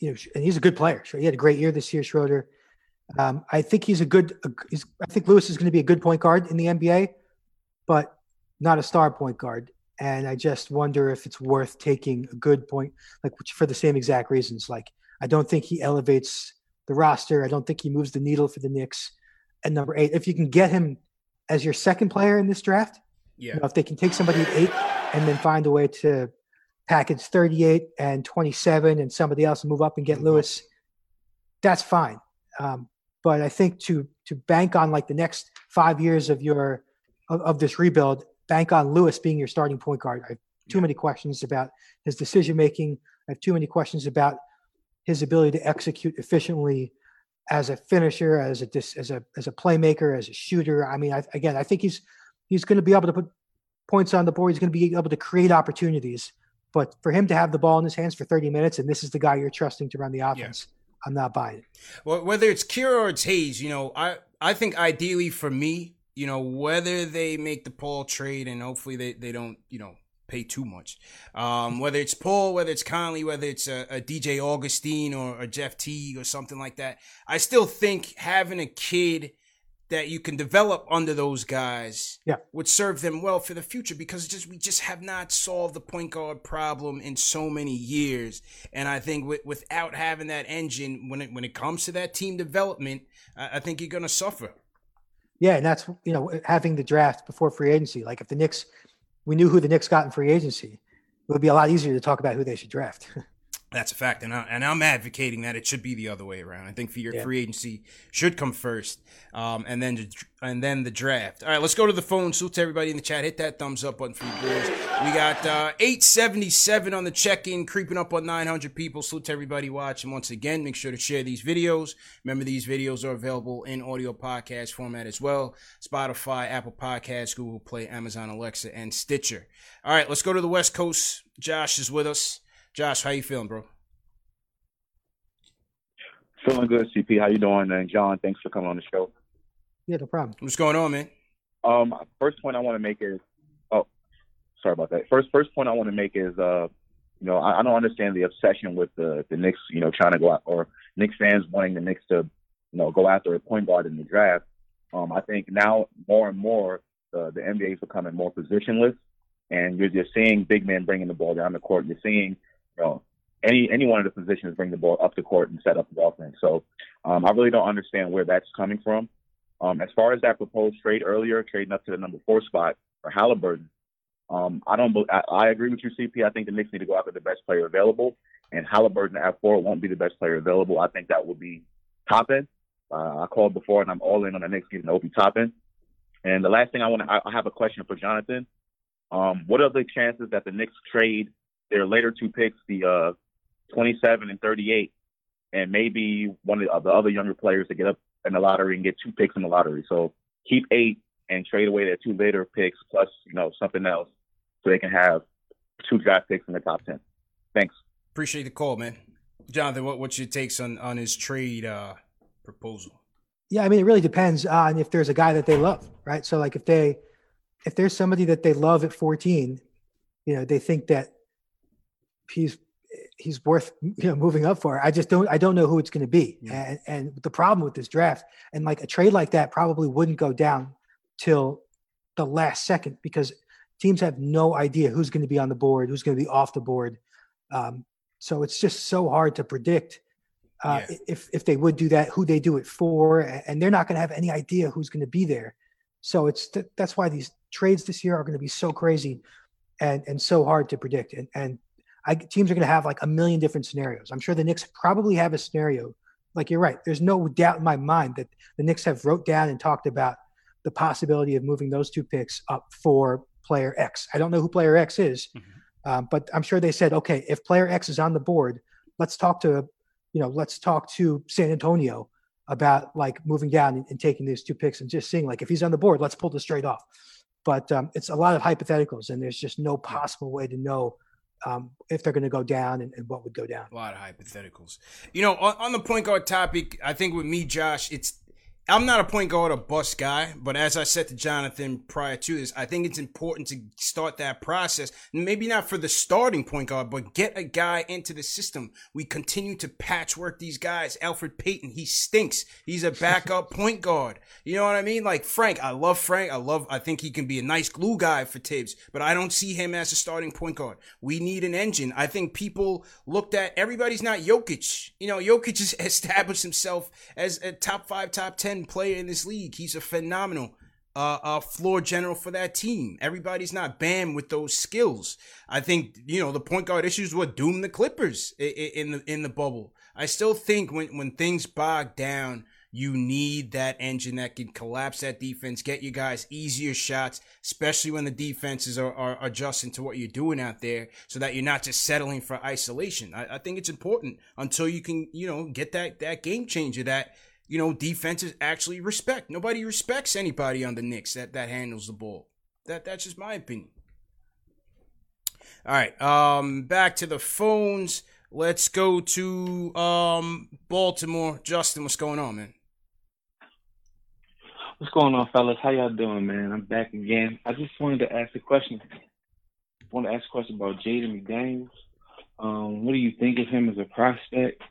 you know, and he's a good player. He had a great year this year, Schroeder. Um, I think he's a good. He's, I think Lewis is going to be a good point guard in the NBA, but not a star point guard. And I just wonder if it's worth taking a good point, like for the same exact reasons. Like I don't think he elevates the roster. I don't think he moves the needle for the Knicks at number eight. If you can get him as your second player in this draft, yeah. You know, if they can take somebody at eight and then find a way to package 38 and 27 and somebody else and move up and get Lewis, that's fine. Um, but I think to to bank on like the next five years of your of, of this rebuild, bank on Lewis being your starting point guard. I have too yeah. many questions about his decision making. I have too many questions about his ability to execute efficiently as a finisher, as a as a as a playmaker, as a shooter. I mean, I, again, I think he's he's going to be able to put points on the board. He's going to be able to create opportunities. But for him to have the ball in his hands for 30 minutes, and this is the guy you're trusting to run the offense, yeah. I'm not buying it. Well, whether it's Kira or it's Hayes, you know, I I think ideally for me, you know, whether they make the Paul trade and hopefully they, they don't, you know, pay too much. Um, whether it's Paul, whether it's Conley, whether it's a, a DJ Augustin or a Jeff Teague or something like that, I still think having a kid that you can develop under those guys yeah. would serve them well for the future because just we just have not solved the point guard problem in so many years and I think with, without having that engine when it when it comes to that team development I, I think you're going to suffer yeah and that's you know having the draft before free agency like if the Knicks we knew who the Knicks got in free agency, it would be a lot easier to talk about who they should draft. That's a fact, and I, and I'm advocating that it should be the other way around. I think for your yeah. free agency should come first, um, and then and then the draft. All right, let's go to the phone. Salute to everybody in the chat. Hit that thumbs up button for you boys. We got uh, 877 on the check-in, creeping up on 900 people. Salute to everybody watching. Once again, make sure to share these videos. Remember, these videos are available in audio podcast format as well. Spotify, Apple Podcasts, Google Play, Amazon Alexa, and Stitcher. All right, let's go to the West Coast. Josh is with us. Josh, how you feeling, bro? Feeling good, CP. How you doing? And John, thanks for coming on the show. Yeah, no problem. What's going on, man? Um, first point I want to make is, oh, sorry about that. First, first point I want to make is, uh, you know, I, I don't understand the obsession with the the Knicks, you know, trying to go out or Knicks fans wanting the Knicks to, you know, go after a point guard in the draft. Um, I think now more and more uh, the NBA is becoming more positionless, and you're just seeing big men bringing the ball down the court. You're seeing, you know, any any one of the positions bring the ball up the court and set up the offense. So um, I really don't understand where that's coming from. Um, as far as that proposed trade earlier, trading up to the number four spot for Haliburton, um, I don't. I, I agree with you, CP. I think the Knicks need to go after the best player available, and Haliburton at four won't be the best player available. I think that would be Toppin. Uh, I called before, and I'm all in on the Knicks getting Obi Toppin. And the last thing I want to, I, I have a question for Jonathan. Um, what are the chances that the Knicks trade their later two picks, the uh, 27 and 38, and maybe one of the other younger players to get up in the lottery and get two picks in the lottery. So keep eight and trade away their two later picks plus, you know, something else so they can have two draft picks in the top 10. Thanks. Appreciate the call, man. Jonathan, what, what's your takes on, on his trade uh, proposal? Yeah, I mean, it really depends on if there's a guy that they love, right? So, like, if they, if there's somebody that they love at 14, you know, they think that he's he's worth you know moving up for. I just don't I don't know who it's going to be. Yeah. And and the problem with this draft and like a trade like that probably wouldn't go down till the last second because teams have no idea who's going to be on the board, who's going to be off the board. Um, so it's just so hard to predict uh, yeah. if if they would do that, who they do it for, and they're not going to have any idea who's going to be there. So it's th- that's why these trades this year are going to be so crazy and and so hard to predict. And and I, teams are going to have like a million different scenarios. I'm sure the Knicks probably have a scenario. Like you're right. There's no doubt in my mind that the Knicks have wrote down and talked about the possibility of moving those two picks up for player X. I don't know who player X is, mm-hmm. um, but I'm sure they said, okay, if player X is on the board, let's talk to, you know, let's talk to San Antonio about like moving down and, and taking these two picks and just seeing like if he's on the board, let's pull this straight off. But um, it's a lot of hypotheticals, and there's just no possible way to know um, if they're going to go down and, and, what would go down. A lot of hypotheticals. You know, on, on, the point guard topic, I think with me, Josh, it's I'm not a point guard or bust guy, but as I said to Jonathan prior to this, I think it's important to start that process. Maybe not for the starting point guard, but get a guy into the system. We continue to patchwork these guys. Elfrid Payton, he stinks. He's a backup point guard. You know what I mean? Like Frank, I love Frank. I love, I think he can be a nice glue guy for Thibs, but I don't see him as a starting point guard. We need an engine. I think people looked at, everybody's not Jokic. You know, Jokic has established himself as a top five, top 10 player in this league. He's a phenomenal uh, uh, floor general for that team. Everybody's not Bam with those skills. I think you know the point guard issues would doom the Clippers in, in the in the bubble. I still think when when things bog down, you need that engine that can collapse that defense, get you guys easier shots, especially when the defenses are, are adjusting to what you're doing out there, so that you're not just settling for isolation. I, I think it's important until you can you know get that that game changer that you know, defenses actually respect. Nobody respects anybody on the Knicks that, that handles the ball. That that's just my opinion. All right, um, back to the phones. Let's go to um Baltimore. Justin, what's going on, man? What's going on, fellas? How y'all doing, man? I'm back again. I just wanted to ask a question. I want to ask a question about Jaden McDaniels. Um, what do you think of him as a prospect?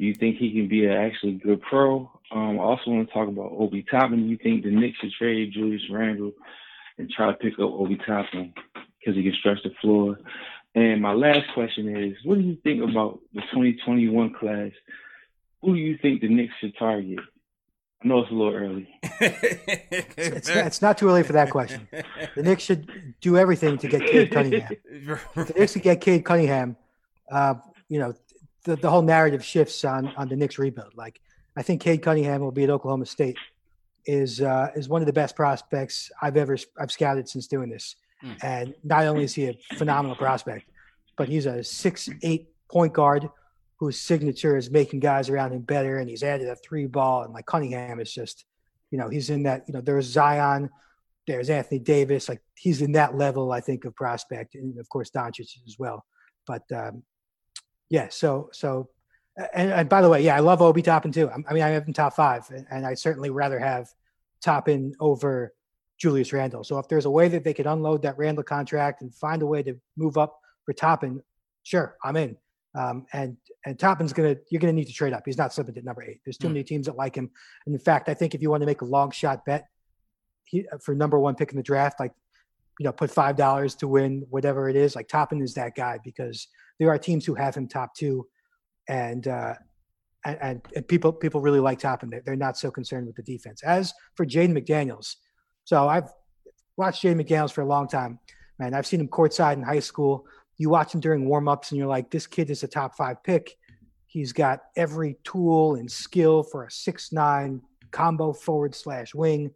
Do you think he can be an actually good pro? Um, I also want to talk about Obi Toppin. Do you think the Knicks should trade Julius Randle and try to pick up Obi Toppin because he can stretch the floor? And my last question is, what do you think about the 2021 class? Who do you think the Knicks should target? I know it's a little early. it's, it's, not, it's, not, too early for that question. The Knicks should do everything to get Cade Cunningham. If the Knicks could get Cade Cunningham, uh, you know, the, the whole narrative shifts on on the Knicks rebuild. Like I think Cade Cunningham will be at Oklahoma State is uh, is one of the best prospects I've ever I've scouted since doing this. Mm. And not only is he a phenomenal prospect, but he's a six eight point guard whose signature is making guys around him better, and he's added a three ball. And like Cunningham is just, you know, he's in that. You know, there's Zion, there's Anthony Davis. Like he's in that level, I think, of prospect, and of course Doncic as well. But um, Yeah. So so, and, and by the way, yeah, I love Obi Toppin too. I, mean, I have him top five, and, and I certainly rather have Toppin over Julius Randle. So if there's a way that they could unload that Randle contract and find a way to move up for Toppin, sure, I'm in. Um, and and Toppin's gonna you're gonna need to trade up. He's not slipping to number eight. There's too mm. many teams that like him. And in fact, I think if you want to make a long shot bet he, for number one pick in the draft, like you know, put five dollars to win whatever it is. Like Toppin is that guy because there are teams who have him top two, and uh, and, and people people really like Toppin. They're, they're not so concerned with the defense. As for Jaden McDaniels, so I've watched Jaden McDaniels for a long time. Man, I've seen him courtside in high school. You watch him during warmups, and you're like, this kid is a top five pick. He's got every tool and skill for a six nine combo forward slash wing,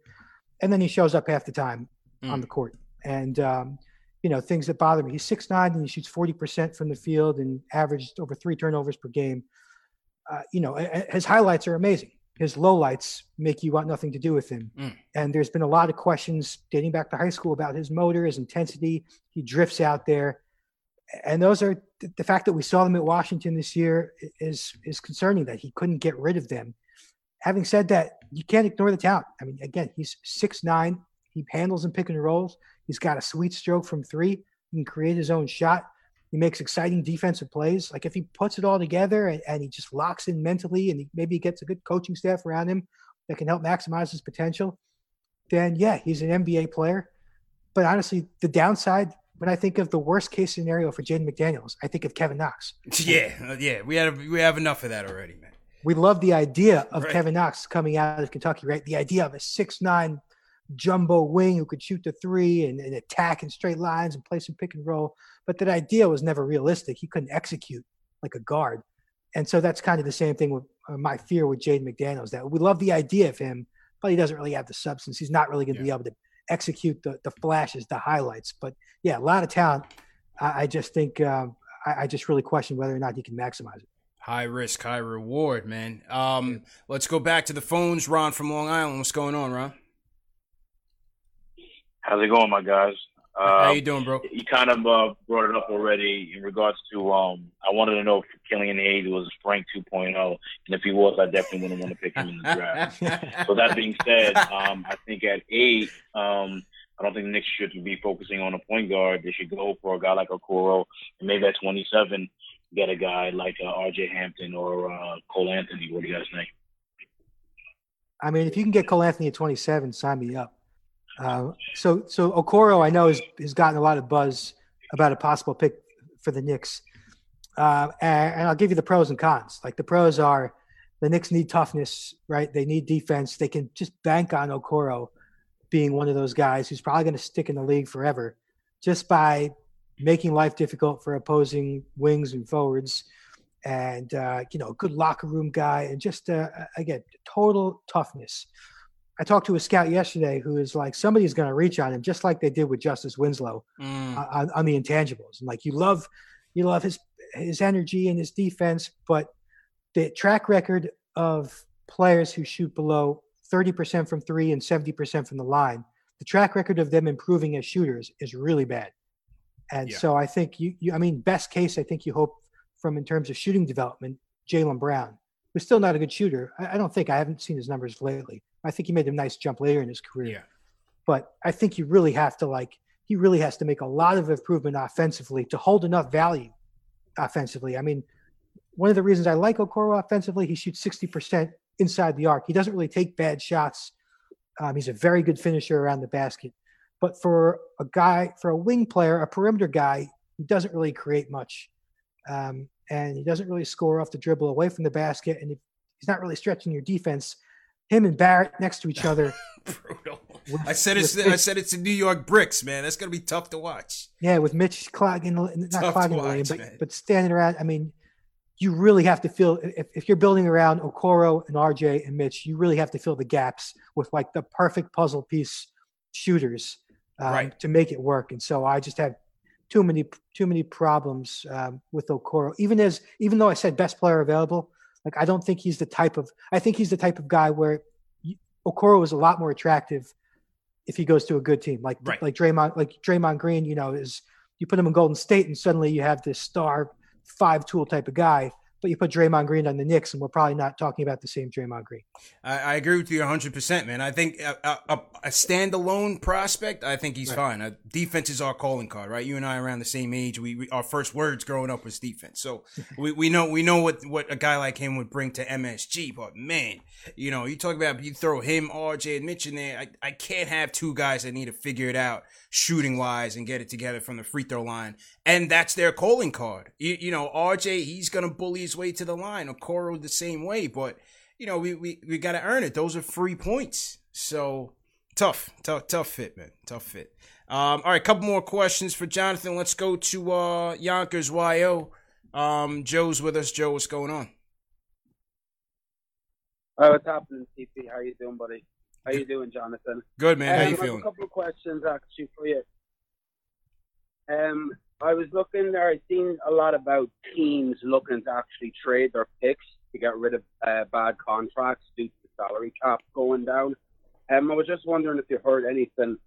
and then he shows up half the time mm. on the court. And um, you know things that bother me. He's six nine and he shoots forty percent from the field and averaged over three turnovers per game. Uh, you know, his highlights are amazing his lowlights make you want nothing to do with him. Mm. And there's been a lot of questions dating back to high school about his motor, his intensity. He drifts out there. And those are the fact that we saw them at Washington this year is is concerning that he couldn't get rid of them. Having said that, you can't ignore the talent. I mean, again, he's six nine. He handles and pick and rolls. He's got a sweet stroke from three. He can create his own shot. He makes exciting defensive plays. Like if he puts it all together and, and he just locks in mentally and he, maybe he gets a good coaching staff around him that can help maximize his potential, then yeah, he's an NBA player. But honestly, the downside, when I think of the worst case scenario for Jaden McDaniels, I think of Kevin Knox. Yeah, yeah, we have we have enough of that already, man. We love the idea of right. Kevin Knox coming out of Kentucky, right? The idea of a six nine jumbo wing who could shoot the three and, and, attack in straight lines and play some pick and roll. But that idea was never realistic. He couldn't execute like a guard. And so that's kind of the same thing with uh, my fear with Jaden McDaniels that we love the idea of him, but he doesn't really have the substance. He's not really going to yeah. be able to execute the, the flashes, the highlights. But yeah, a lot of talent. I, I just think um, I, I just really question whether or not he can maximize it. High risk, high reward, man. Um, let's go back to the phones. Ron from Long Island. What's going on, Ron? How's it going, my guys? Uh, How you doing, bro? You kind of uh, brought it up already in regards to. Um, I wanted to know if Killian Hayes was Frank 2.0, and if he was, I definitely wouldn't want to pick him in the draft. so that being said, um, I think at eight, um, I don't think the Knicks should be focusing on a point guard. They should go for a guy like Okoro, and maybe at 27, get a guy like uh, R.J. Hampton or uh, Cole Anthony. What do you guys think? I mean, if you can get Cole Anthony at 27, sign me up. Uh, so so Okoro, I know has has gotten a lot of buzz about a possible pick for the Knicks, uh, and, and, I'll give you the pros and cons. Like the pros are, the Knicks need toughness, right? They need defense. They can just bank on Okoro being one of those guys who's probably going to stick in the league forever, just by making life difficult for opposing wings and forwards, and uh, you know, a good locker room guy, and just uh, again, total toughness. I talked to a scout yesterday who is like somebody's going to reach on him just like they did with Justice Winslow mm. uh, on, on, the intangibles. And like you love, you love his his energy and his defense, but the track record of players who shoot below 30% from three and 70% from the line, the track record of them improving as shooters is really bad. And yeah. so I think you, you, I mean, best case, I think you hope from in terms of shooting development, Jaylen Brown, who's still not a good shooter. I, I don't think I haven't seen his numbers lately I think he made a nice jump later in his career. Yeah. But I think you really have to like he really has to make a lot of improvement offensively to hold enough value offensively. I mean, one of the reasons I like Okoro offensively, he shoots 60% inside the arc. He doesn't really take bad shots. Um, he's a very good finisher around the basket. But for a guy, for a wing player, a perimeter guy, he doesn't really create much. Um, and he doesn't really score off the dribble away from the basket. And he's not really stretching your defense him and Barrett next to each other. Brutal. With, I said it's I said it's in New York bricks, man. That's gonna be tough to watch. Yeah, with Mitch clogging, not tough clogging the lane, but but standing around. I mean, you really have to feel if, if you're building around Okoro and RJ and Mitch, you really have to fill the gaps with like the perfect puzzle piece shooters um, right. to make it work. And so I just have too many too many problems um, with Okoro. Even as even though I said best player available, like I don't think he's the type of I think he's the type of guy where Okoro is a lot more attractive if he goes to a good team. Like right. like Draymond like Draymond Green, you know, is you put him in Golden State and suddenly you have this star five tool type of guy but you put Draymond Green on the Knicks, and we're probably not talking about the same Draymond Green. I, I agree with you 100%, man. I think a, a, a standalone prospect, I think he's right. fine. Uh, defense is our calling card, right? You and I are around the same age. We, we our first words growing up was defense, so we, we know we know what what a guy like him would bring to MSG. But man, you know, you talk about you throw him, RJ, and Mitch in there. I, I can't have two guys that need to figure it out shooting wise and get it together from the free throw line. And that's their calling card. You, you know, RJ, he's going to bully his way to the line. Okoro the same way. But, you know, we, we, we got to earn it. Those are free points. So tough, tough, tough fit, man. Tough fit. Um, all right, couple more questions for Jonathan. Let's go to uh, Yonkers YO. Um, Joe's with us. Joe, what's going on? Hi, what's happening, CP? How you doing, buddy? How you doing, Jonathan? Good, man. How um, you feeling? a couple of questions actually for you. Um, I was looking there. I've seen a lot about teams looking to actually trade their picks to get rid of uh, bad contracts due to the salary cap going down. Um, I was just wondering if you heard anything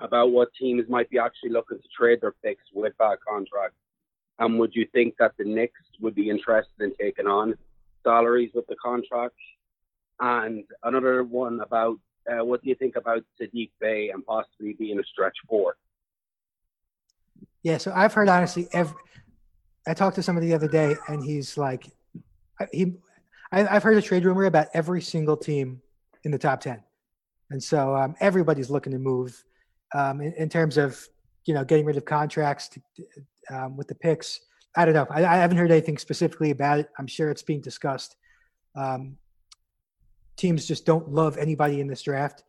about what teams might be actually looking to trade their picks with bad contracts. And would you think that the Knicks would be interested in taking on salaries with the contracts? And another one about uh, what do you think about Saddiq Bey and possibly being a stretch four? Yeah, so I've heard honestly every. I talked to somebody the other day, and he's like, he, I, have heard a trade rumor about every single team in the top ten, and so um, everybody's looking to move um, in, in, terms of you know getting rid of contracts to, um, with the picks. I don't know. I, I, haven't heard anything specifically about it. I'm sure it's being discussed. Um, teams just don't love anybody in this draft.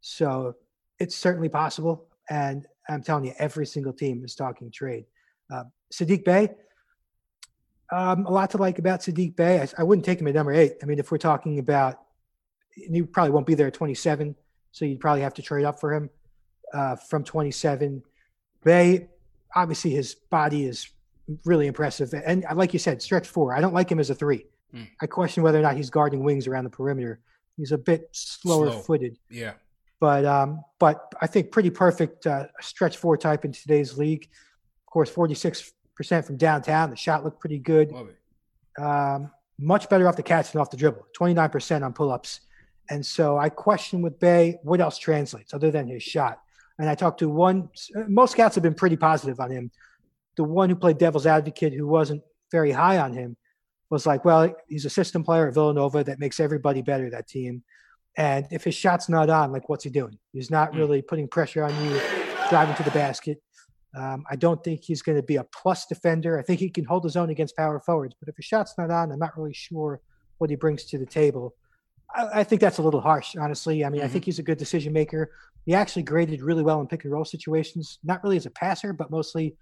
So it's certainly possible. And I'm telling you, every single team is talking trade. Uh, Saddiq Bey, um, a lot to like about Saddiq Bey. I, I, wouldn't take him at number eight. I mean, if we're talking about, he probably won't be there at 27, so you'd probably have to trade up for him uh, from 27. Bay, obviously, his body is really impressive. And like you said, stretch four. I don't like him as a three. Mm. I question whether or not he's guarding wings around the perimeter. He's a bit slower Slow. footed. Yeah. But um, but I think pretty perfect uh, stretch four type in today's league. Of course, 46% from downtown. The shot looked pretty good. Um, much better off the catch than off the dribble. 29% on pull ups. And so I question with Bey what else translates other than his shot. And I talked to one, most scouts have been pretty positive on him. The one who played devil's advocate, who wasn't very high on him, was like, well, he's a system player at Villanova that makes everybody better, that team. And if his shot's not on, like, what's he doing? He's not hmm. really putting pressure on you, driving to the basket. Um, I don't think he's going to be a plus defender. I think he can hold his own against power forwards, but if his shot's not on, I'm not really sure what he brings to the table. I, I think that's a little harsh, honestly. I mean, mm-hmm. I think he's a good decision maker. He actually graded really well in pick and roll situations, not really as a passer, but mostly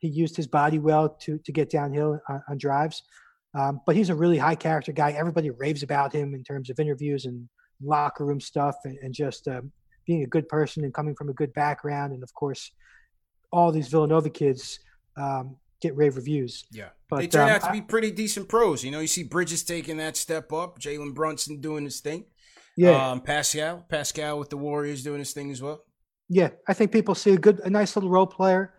he used his body well to to get downhill on, on drives. Um, but he's a really high character guy. Everybody raves about him in terms of interviews and locker room stuff and, and just um, being a good person and coming from a good background. And of course, all these Villanova kids um, get rave reviews. Yeah. But they turn um, out to be pretty decent pros. You know, you see Bridges taking that step up, Jalen Brunson doing his thing. Yeah. Um, Paschall, Paschall with the Warriors doing his thing as well. Yeah. I think people see a good, a nice little role player.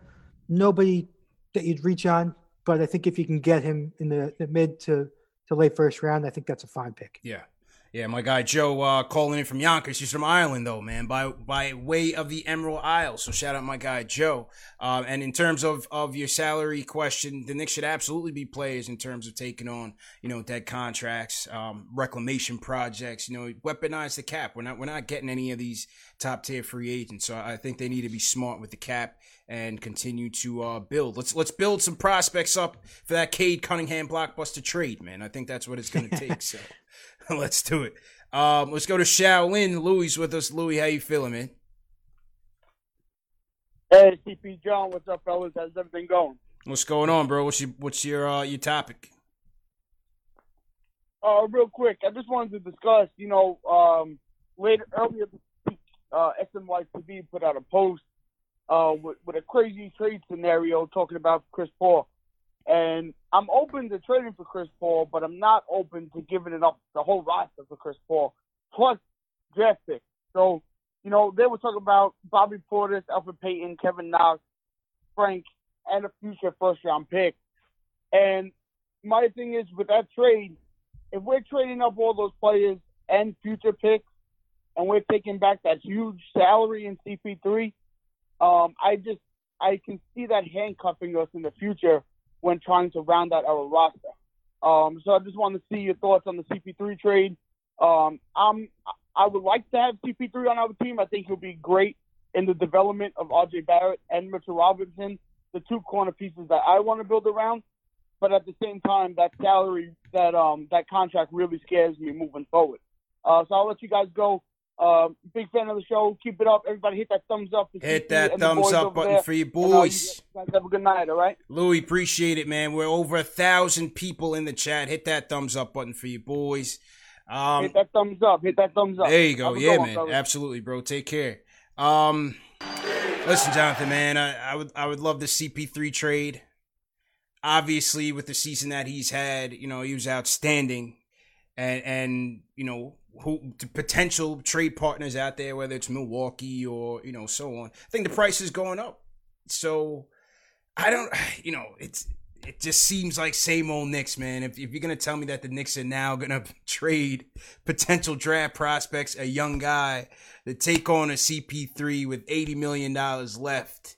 Nobody that you'd reach on but I think if you can get him in the, the mid to, to late first round, I think that's a fine pick. Yeah. Yeah, my guy Joe uh, calling in from Yonkers. He's from Ireland, though, man, by by way of the Emerald Isle. So shout out my guy Joe. Um, and in terms of, of your salary question, the Knicks should absolutely be players in terms of taking on you know dead contracts, um, reclamation projects. You know, weaponize the cap. We're not we're not getting any of these top tier free agents. So I think they need to be smart with the cap and continue to uh, build. Let's let's build some prospects up for that Cade Cunningham blockbuster trade, man. I think that's what it's going to take. so. Let's do it. Um, let's go to Shaolin. Louis with us. Louis, how you feeling, man? Hey, CP John, what's up, fellas? How's everything going? What's going on, bro? What's your what's your uh, your topic? Uh, real quick, I just wanted to discuss. You know, um, later earlier this week, uh, SNYTV put out a post uh, with, with a crazy trade scenario talking about Chris Paul. And I'm open to trading for Chris Paul, but I'm not open to giving it up the whole roster for Chris Paul, plus draft pick. So, you know, they were talking about Bobby Portis, Elfrid Payton, Kevin Knox, Frank, and a future first round pick. And my thing is with that trade, if we're trading up all those players and future picks, and we're taking back that huge salary in CP3, um, I just I can see that handcuffing us in the future when trying to round out our roster. Um, so I just want to see your thoughts on the CP3 trade. Um, I'm I would like to have CP3 on our team. I think he'll be great in the development of RJ Barrett and Mitchell Robinson, the two corner pieces that I want to build around. But at the same time, that salary, that um, that contract really scares me moving forward. Uh, so I'll let you guys go. Uh, big fan of the show. Keep it up. Everybody hit that thumbs up. Hit that thumbs up button there. for you And, uh, boys. you have a good night, all right? Louis, appreciate it, man. We're over a thousand people in the chat. Hit that thumbs up button for you boys. Um, hit that thumbs up. Hit that thumbs up. There you go. Yeah, man. fellas. Absolutely, bro. Take care. Um, listen, Jonathan, man, I, I would I would love the CP3 trade. Obviously, with the season that he's had, you know, he was outstanding, and and you know who potential trade partners out there, whether it's Milwaukee or you know so on. I think the price is going up, so I don't, you know, it's it just seems like same old Knicks, man. If, if you're gonna tell me that the Knicks are now gonna trade potential draft prospects, a young guy, to take on a CP3 with 80 million dollars left,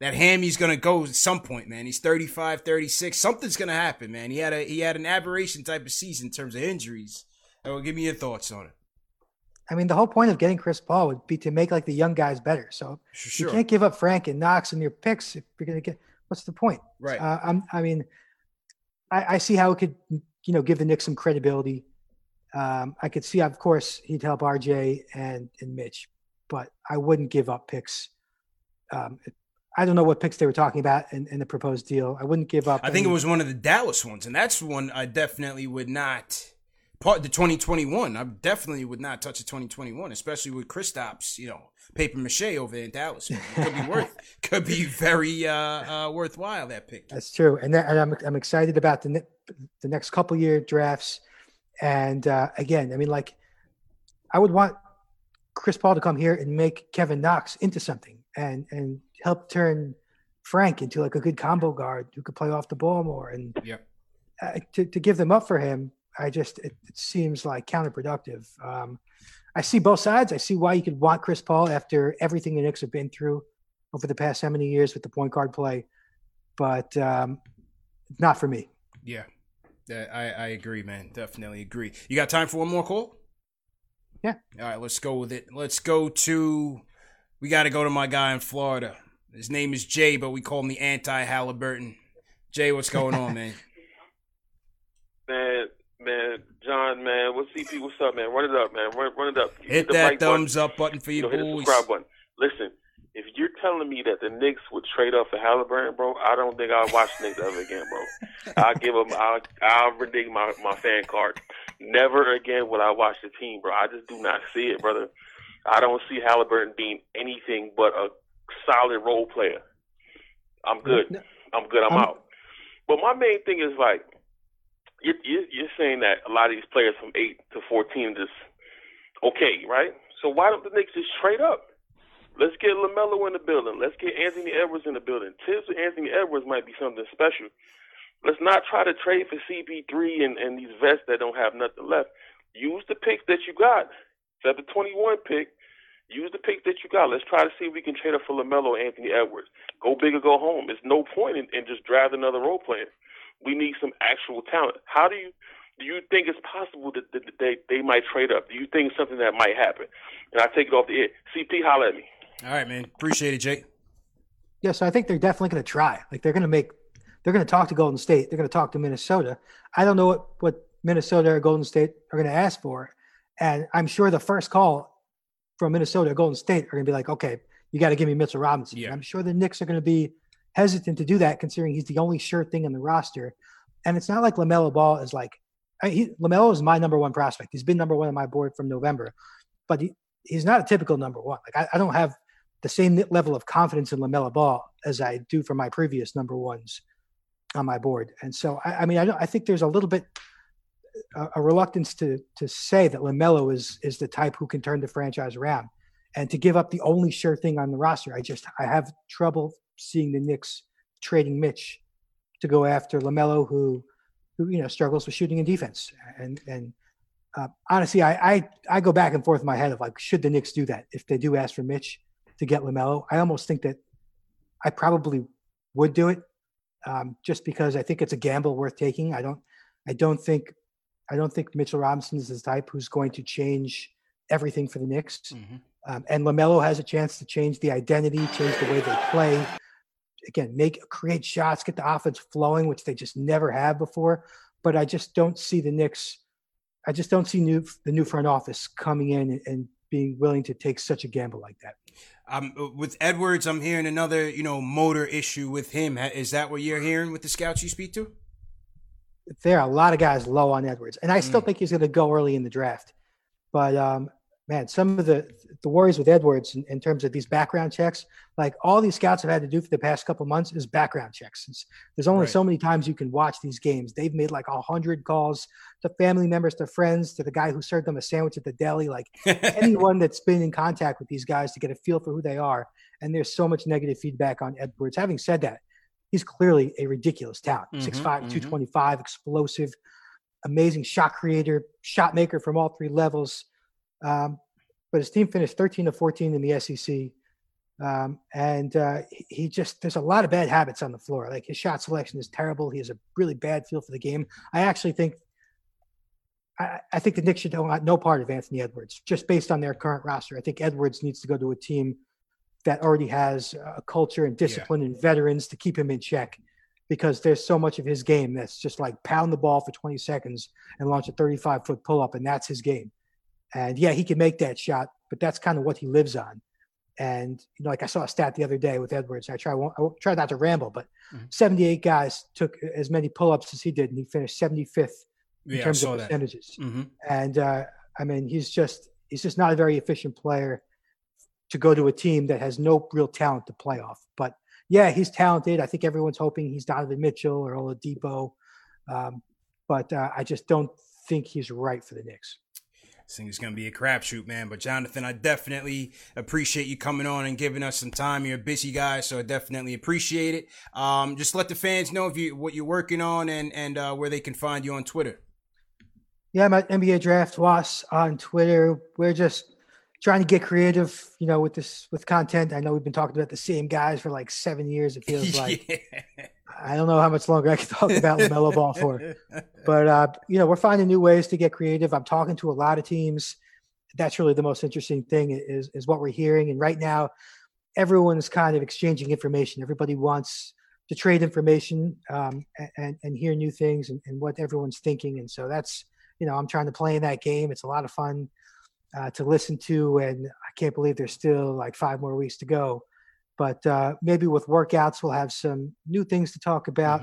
that Hammy's gonna go at some point, man. He's 35, 36. Something's gonna happen, man. He had a he had an aberration type of season in terms of injuries. Oh, give me your thoughts on it. I mean, the whole point of getting Chris Paul would be to make like the young guys better. So Sure. you can't give up Frank and Knox and your picks if you're going to get. What's the point? Right. Uh, I'm, I mean, I, I see how it could, you know, give the Knicks some credibility. Um, I could see, of course, he'd help RJ and and Mitch, but I wouldn't give up picks. Um, I don't know what picks they were talking about in, in the proposed deal. I wouldn't give up. I think it was one of the Dallas ones, and that's one I definitely would not part the 2021. I definitely would not touch the 2021, especially with Kristaps, you know, paper mache over there in Dallas. It could be worth, could be very uh, uh, worthwhile that pick. That's true, and, that, and I'm I'm excited about the ne- the next couple year drafts. And uh, again, I mean, like, I would want Chris Paul to come here and make Kevin Knox into something, and and help turn Frank into like a good combo guard who could play off the ball more. And Yeah. uh, to to give them up for him, I just it, it seems like counterproductive. Um, I see both sides. I see why you could want Chris Paul after everything the Knicks have been through over the past how many years with the point guard play, but um, not for me. Yeah, Yeah, I I agree, man. Definitely agree. You got time for one more call? Yeah. All right, let's go with it. Let's go to. We got to go to my guy in Florida. His name is Jay, but we call him the anti Haliburton. Jay, what's going on, man? Man, man, John, man, what's CP? What's up, man? Run it up, man. Run, run it up. Hit the that like button. thumbs up button for You you know, hit the subscribe button. Listen, if you're telling me that the Knicks would trade up for Haliburton, bro, I don't think I'll watch the Knicks ever again, bro. I'll give them, I'll, I'll renege my, my fan card. Never again will I watch the team, bro. I just do not see it, brother. I don't see Haliburton being anything but a solid role player. I'm good. I'm good. I'm I'm- out. But my main thing is like, you're, you're, you're saying that a lot of these players from 8 to 14 just okay, right? So why don't the Knicks just trade up? Let's get LaMelo in the building. Let's get Anthony Edwards in the building. Thibs with Anthony Edwards might be something special. Let's not try to trade for CP3 and, and these vets that don't have nothing left. Use the picks that you got. Except the 21 pick. Use the picks that you got. Let's try to see if we can trade up for LaMelo Anthony Edwards. Go big or go home. There's no point in, in just drafting another role player. We need some actual talent. How do you do you think it's possible that, that they they might trade up? Do you think something that might happen? And I take it off the air. CP, holla at me. All right, man. Appreciate it, Jake. Yeah, so I think they're definitely going to try. Like they're going to make, they're going to talk to Golden State. They're going to talk to Minnesota. I don't know what what Minnesota or Golden State are going to ask for, and I'm sure the first call from Minnesota or Golden State are going to be like, okay, you got to give me Mitchell Robinson. Yeah. I'm sure the Knicks are going to be hesitant to do that, considering he's the only sure thing in the roster. And it's not like Lamelo Ball is like, I, he, Lamelo is my number one prospect. He's been number one on my board from November, but he, he's not a typical number one. Like I, I don't have the same level of confidence in Lamelo Ball as I do for my previous number ones on my board. And so, I, I mean, I, I think there's a little bit a, a reluctance to to say that Lamelo is is the type who can turn the franchise around, and to give up the only sure thing on the roster. I just I have trouble seeing the Knicks trading Mitch to go after LaMelo, who, who you know struggles with shooting and defense. And and uh, honestly, I, I I go back and forth in my head of like, should the Knicks do that if they do ask for Mitch to get LaMelo? I almost think that I probably would do it, um, just because I think it's a gamble worth taking. I don't I don't think I don't think Mitchell Robinson is the type who's going to change everything for the Knicks. Mm-hmm. Um, and Lamelo has a chance to change the identity, change the way they play. Again, make create shots, get the offense flowing, which they just never have before. But I just don't see the Knicks. I just don't see new the new front office coming in and being willing to take such a gamble like that. Um, with Edwards, I'm hearing another, you know, motor issue with him. Is that what you're hearing with the scouts you speak to? There are a lot of guys low on Edwards, and I still Mm. think he's going to go early in the draft. But um, man, some of the the worries with Edwards in, in terms of these background checks, like all these scouts have had to do for the past couple months, is background checks. It's, there's only Right. so many times you can watch these games. They've made like a hundred calls to family members, to friends, to the guy who served them a sandwich at the deli, like anyone that's been in contact with these guys to get a feel for who they are. And there's so much negative feedback on Edwards. Having said that, he's clearly a ridiculous talent. Mhm, 6'5, mhm. 225, explosive, amazing shot creator, shot maker from all three levels. Um, but his team finished 13 to 14 in the SEC. Um, and uh, he- just, there's a lot of bad habits on the floor. Like his shot selection is terrible. He has a really bad feel for the game. I actually think, I, I think the Knicks should want no part of Anthony Edwards just based on their current roster. I think Edwards needs to go to a team that already has a culture and discipline and veterans to keep him in check because there's so much of his game that's just like pound the ball for 20 seconds and launch a 35 foot pull up, and that's his game. And yeah, he can make that shot, but that's kind of what he lives on. And you know, like I saw a stat the other day with Edwards. I try I try not to ramble, but Mhm. 78 guys took as many pull ups as he did, and he finished 75th in Yeah, terms of percentages. hmm And uh, I mean, he's just he's just not a very efficient player to go to a team that has no real talent to play off. But yeah, he's talented. I think everyone's hoping he's Donovan Mitchell or Oladipo, um, but uh, I just don't think he's right for the Knicks. This thing is going to be a crapshoot, man. But Jonathan, I definitely appreciate you coming on and giving us some time. You're a busy guy, so I definitely appreciate it. Um, just let the fans know if you what you're working on and and uh, where they can find you on Twitter. Yeah, I'm at NBA Draft Was on Twitter. We're just trying to get creative, you know, with this with content. I know we've been talking about the same guys for like seven years. It feels like Yeah. I don't know how much longer I can talk about Lamelo Ball for. but uh, you know, we're finding new ways to get creative. I'm talking to a lot of teams. That's really the most interesting thing is is what we're hearing. And right now, everyone is kind of exchanging information. Everybody wants to trade information um, and and hear new things and, and what everyone's thinking. And so that's you know, I'm trying to play in that game. It's a lot of fun uh, to listen to, and I can't believe there's still like five more weeks to go. But uh, maybe with workouts, we'll have some new things to talk about.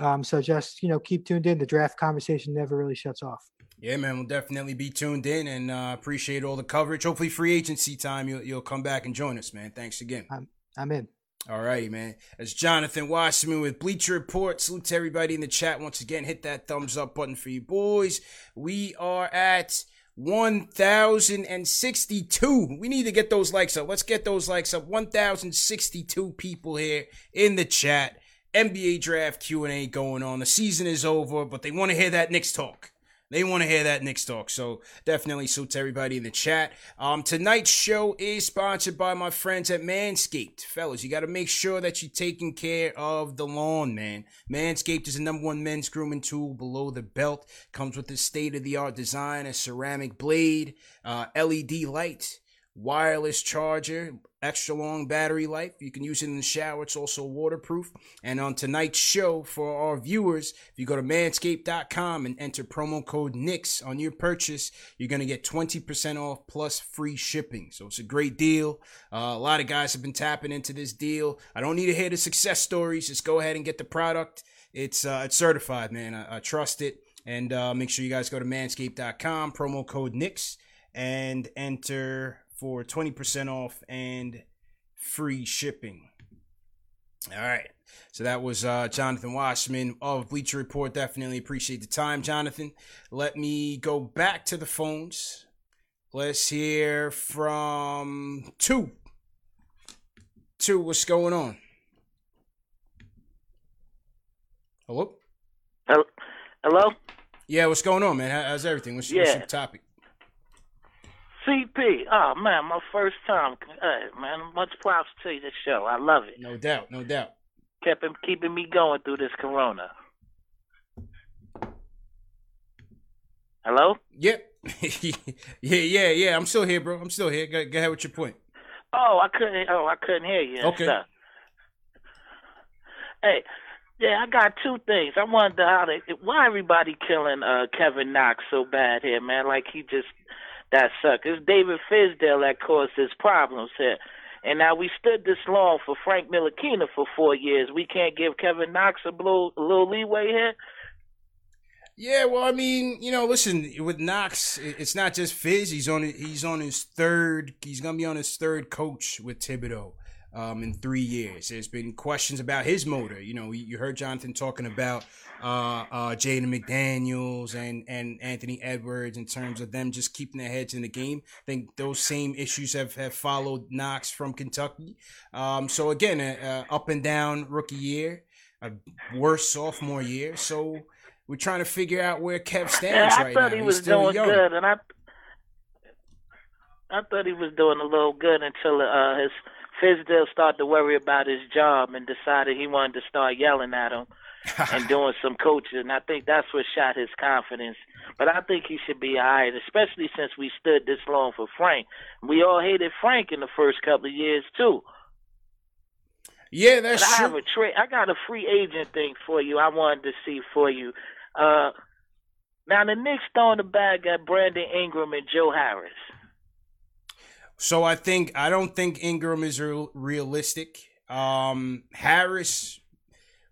Um, so just you know, keep tuned in. The draft conversation never really shuts off. Yeah, man, we'll definitely be tuned in and uh, appreciate all the coverage. Hopefully, free agency time, you'll, you'll come back and join us, man. Thanks again. I'm I'm in. All righty, man. As Jonathan Wasserman with Bleacher Report. Salute to everybody in the chat once again. Hit that thumbs up button for you boys. We are at 1,062. We need to get those likes up. Let's get those likes up. 1,062 people here in the chat. NBA draft Q&A going on. The season is over, but they want to hear that Knicks talk. They want to hear that Knicks talk. So definitely salute everybody in the chat. Um, tonight's show is sponsored by my friends at Manscaped. Fellas, you got to make sure that you're taking care of the lawn, man. Manscaped is the number one men's grooming tool below the belt. Comes with a state of the art design, a ceramic blade, uh, LED light, wireless charger, extra long battery life. You can use it in the shower. It's also waterproof. And on tonight's show, for our viewers, if you go to manscaped.com and enter promo code NIX on your purchase, you're going to get 20% off plus free shipping. So it's a great deal. Uh, a lot of guys have been tapping into this deal. I don't need to hear the success stories. Just go ahead and get the product. It's, uh, it's certified, man. I, I trust it. And uh, make sure you guys go to manscaped.com, promo code NIX, and enter for 20% off and free shipping. All right. So that was uh, Jonathan Wasserman of Bleacher Report. Definitely appreciate the time, Jonathan. Let me go back to the phones. Let's hear from two. Two, what's going on? Hello. Hello. Yeah, what's going on, man? How's everything? What's, yeah. what's your topic? CP. Oh man, my first time. Hey, man, much props to the show. I love it. No doubt, no doubt. Kept him keeping me going through this corona. Hello? Yep. yeah, yeah, yeah. I'm still here, bro. I'm still here. Go, go ahead with your point. Oh, I couldn't. Oh, I couldn't hear you. Okay. Stuff. Hey, yeah, I got two things. I wonder how they, why everybody killing uh Kevin Knox so bad here, man. Like he just that sucked. It's David Fizdale that caused his problems here. And now we stood this long for Frank Ntilikina for four years. We can't give Kevin Knox a little, a little leeway here. Yeah, well, I mean, you know, listen, with Knox, it's not just Fizz. He's on he's on his third. He's gonna be on his third coach with Thibodeau um, in three years. There's been questions about his motor. You know, you heard Jonathan talking about uh, uh, Jaden McDaniels and, and Anthony Edwards in terms of them just keeping their heads in the game. I think those same issues have, have followed Knox from Kentucky. Um, so again, a, a up and down rookie year, a worse sophomore year. So we're trying to figure out where Kev stands yeah, I right thought now. he was He's still doing young. good, and I I thought he was doing a little good until uh, his Fizdale started to worry about his job and decided he wanted to start yelling at him and doing some coaching. And I think that's what shot his confidence. But I think he should be all right, especially since we stood this long for Frank. We all hated Frank in the first couple of years too. Yeah, that's but I true. have a tra- I got a free agent thing for you. I wanted to see for you. Uh, now the Knicks throwing the bag at Brandon Ingram and Joe Harris. So I think I don't think Ingram is real, realistic. Um, Harris,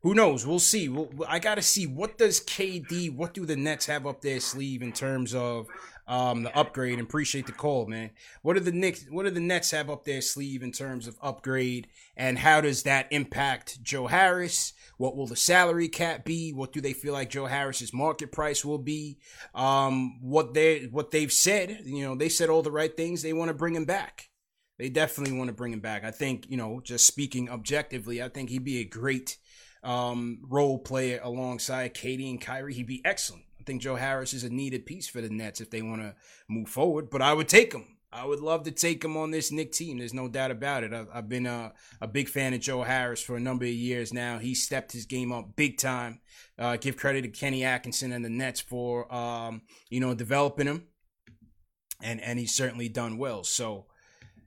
who knows? We'll see. We'll, I got to see what does KD, what do the Nets have up their sleeve in terms of um, the upgrade? And appreciate the call, man. What do the Knicks? What do the Nets have up their sleeve in terms of upgrade? And how does that impact Joe Harris? What will the salary cap be? What do they feel like Joe Harris's market price will be? Um, what they what they've said, you know, they said all the right things. They want to bring him back. They definitely want to bring him back. I think, you know, just speaking objectively, I think he'd be a great um, role player alongside KD and Kyrie. He'd be excellent. I think Joe Harris is a needed piece for the Nets if they want to move forward. But I would take him. I would love to take him on this Knick team. There's no doubt about it. I've, I've been a, a, big fan of Joe Harris for a number of years now. He stepped his game up big time. Uh, give credit to Kenny Atkinson and the Nets for um, you know developing him, and and he's certainly done well. So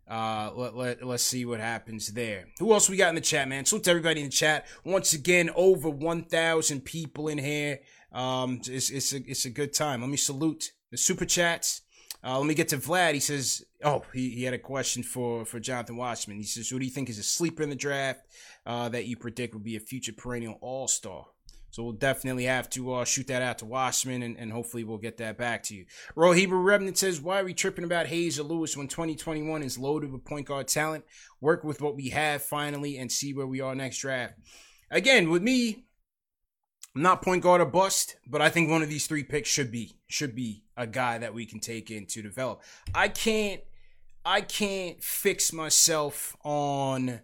uh, let, let, let's see what happens there. Who else we got in the chat, man? Salute to everybody in the chat. Once again, over 1,000 people in here. Um, it's, it's, a, it's a good time. Let me salute the super chats. Uh, let me get to Vlad. He says, "Oh, he, he had a question for for Jonathan Wasserman. He says, "Who do you think is a sleeper in the draft uh, that you predict will be a future perennial All Star?" So we'll definitely have to uh, shoot that out to Wasserman, and, and hopefully we'll get that back to you. Royal Hebrew Remnant says, "Why are we tripping about Hayes or Lewis when 2021 is loaded with point guard talent? Work with what we have finally, and see where we are next draft." Again, with me, not point guard or bust, but I think one of these three picks should be should be a guy that we can take in to develop. I can't I can't fix myself on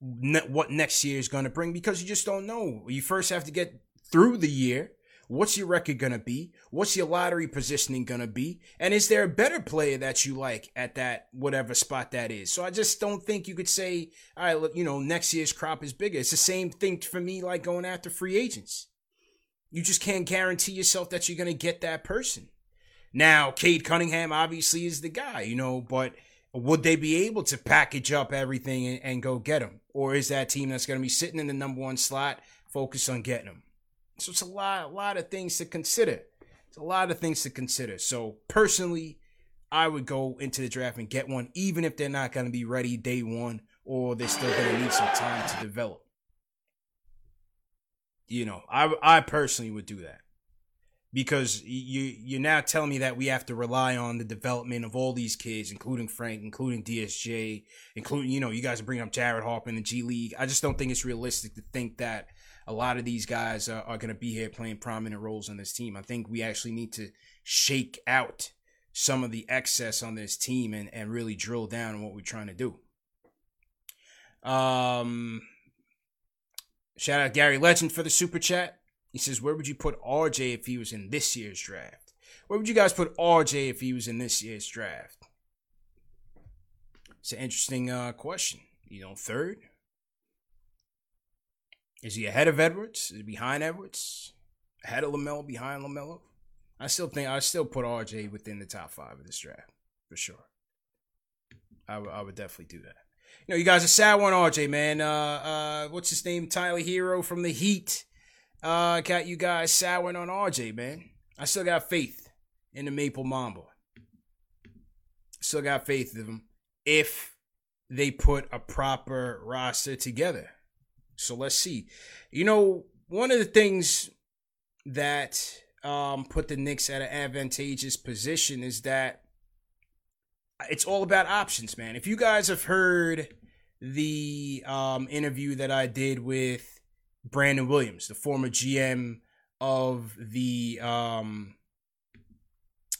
ne- what next year is going to bring because you just don't know. You first have to get through the year. What's your record going to be? What's your lottery positioning going to be? And is there a better player that you like at that whatever spot that is? So I just don't think you could say, all right, you know, next year's crop is bigger. It's the same thing for me like going after free agents. You just can't guarantee yourself that you're going to get that person. Now, Cade Cunningham obviously is the guy, you know, but would they be able to package up everything and, and go get him? Or is that team that's going to be sitting in the number one slot focused on getting him? So it's a lot, a lot of things to consider. It's a lot of things to consider. So personally, I would go into the draft and get one, even if they're not going to be ready day one or they're still going to need some time to develop. You know, I I personally would do that because you you're now telling me that we have to rely on the development of all these kids, including Frank, including DSJ, including you know you guys bringing up Jared Harper in the G League. I just don't think it's realistic to think that a lot of these guys are, are going to be here playing prominent roles on this team. I think we actually need to shake out some of the excess on this team and and really drill down on what we're trying to do. Um. Shout out Gary Legend for the super chat. He says, Where would you put RJ if he was in this year's draft? Where would you guys put RJ if he was in this year's draft? It's an interesting uh, question. You know, third? Is he ahead of Edwards? Is he behind Edwards? Ahead of LaMelo? Behind LaMelo? I still think I still put RJ within the top five of this draft for sure. I, w- I would definitely do that. You know, you guys are sad one, RJ man. Uh, uh, what's his name? Tyler Herro from the Heat. Uh, got you guys souring on RJ, man. I still got faith in the Maple Mamba. Still got faith in them if they put a proper roster together. So let's see. You know, one of the things that um, put the Knicks at an advantageous position is that it's all about options, man. If you guys have heard the um, interview that I did with Brandon Williams, the former GM of the um,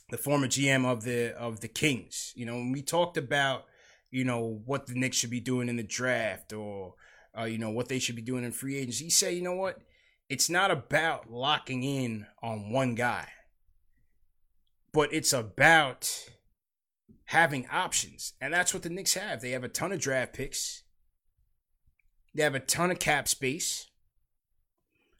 the former GM of the of the Kings, you know, when we talked about you know what the Knicks should be doing in the draft or uh, you know what they should be doing in free agency, he said, you know what, it's not about locking in on one guy, but it's about having options. And that's what the Knicks have. They have a ton of draft picks. They have a ton of cap space.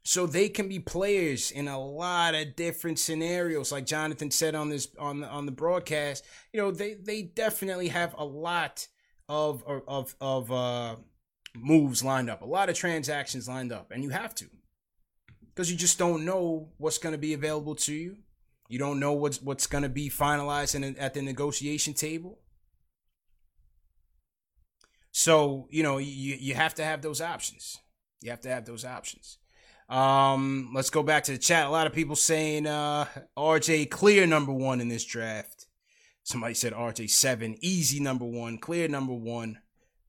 So they can be players in a lot of different scenarios. Like Jonathan said on this on the on the broadcast, you know, they they definitely have a lot of of of uh moves lined up, a lot of transactions lined up, and you have to. Because you just don't know what's going to be available to you. You don't know what's what's going to be finalized in, at the negotiation table. So you know you you have to have those options. You have to have those options. Um, let's go back to the chat. A lot of people saying uh, RJ clear number one in this draft. Somebody said RJ seven, easy number one, clear number one.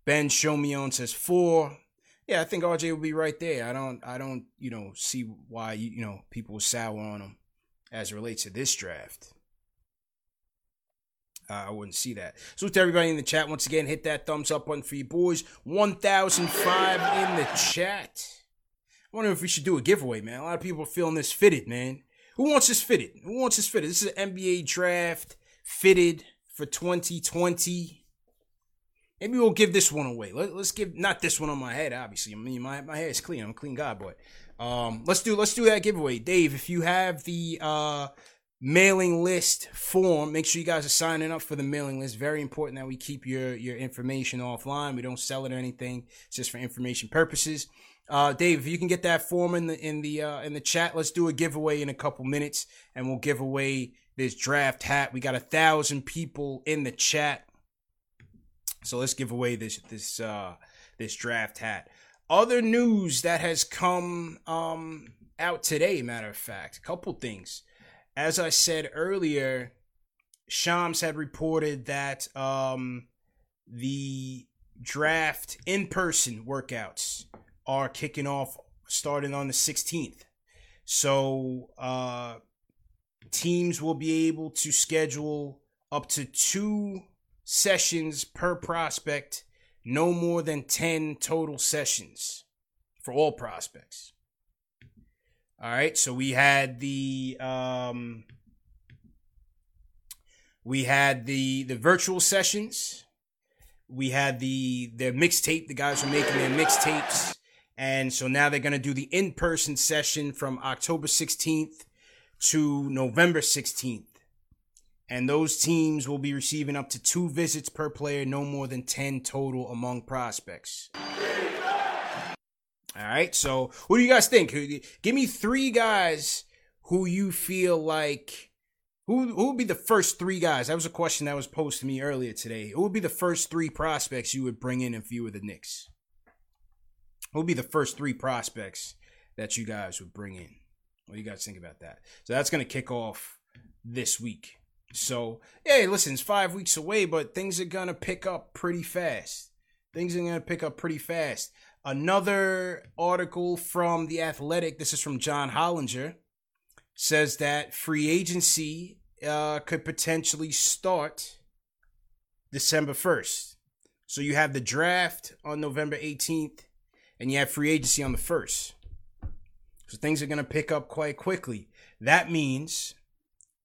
Ben Show Me On says four. Yeah, I think RJ will be right there. I don't I don't, you know, see why you, you know people sour on him as relates to this draft. Uh, I wouldn't see that. So to everybody in the chat, once again, hit that thumbs up button for you boys. 1,005 in the chat. I wonder if we should do a giveaway, man. A lot of people are feeling this fitted, man. Who wants this fitted? Who wants this fitted? This is an NBA draft fitted for 2020. Maybe we'll give this one away. Let, us give not this one on my head, obviously. I mean, my, my hair is clean. I'm a clean guy, but um, let's do let's do that giveaway. Dave, if you have the uh, mailing list form, make sure you guys are signing up for the mailing list. Very important that we keep your your information offline. We don't sell it or anything. It's just for information purposes. Uh, Dave, if you can get that form in the in the uh, in the chat, let's do a giveaway in a couple minutes, and we'll give away this draft hat. We got a thousand people in the chat, so let's give away this this uh, this draft hat. Other news that has come um, out today, matter of fact, a couple things. As I said earlier, Shams had reported that um, the draft in person workouts are kicking off starting on the 16th. So uh, teams will be able to schedule up to two sessions per prospect, no more than 10 total sessions for all prospects. All right, so we had the um, we had the the virtual sessions. We had the the mixtape. The guys are making their mixtapes and so now they're to do the in person session from October 16th to November 16th. And those teams will be receiving up to two visits per player, no more than 10 total among prospects. All right. So, what do you guys think? Give me three guys who you feel like who who would be the first three guys? That was a question that was posed to me earlier today. Who would be the first three prospects you would bring in if you were the Knicks? Who would be the first three prospects that you guys would bring in? What do you guys think about that? So that's going to kick off this week. So, hey, listen, it's five weeks away, but things are going to pick up pretty fast. Things are going to pick up pretty fast. Another article from The Athletic, this is from John Hollinger, says that free agency uh, could potentially start December 1st. So you have the draft on November 18th and you have free agency on the first. So things are going to pick up quite quickly. That means,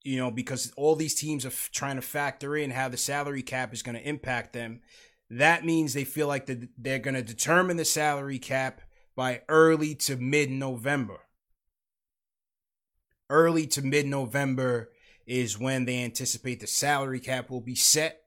you know, because all these teams are f- trying to factor in how the salary cap is going to impact them. That means they feel like the, they're going to determine the salary cap by early to mid November. Early to mid November is when they anticipate the salary cap will be set.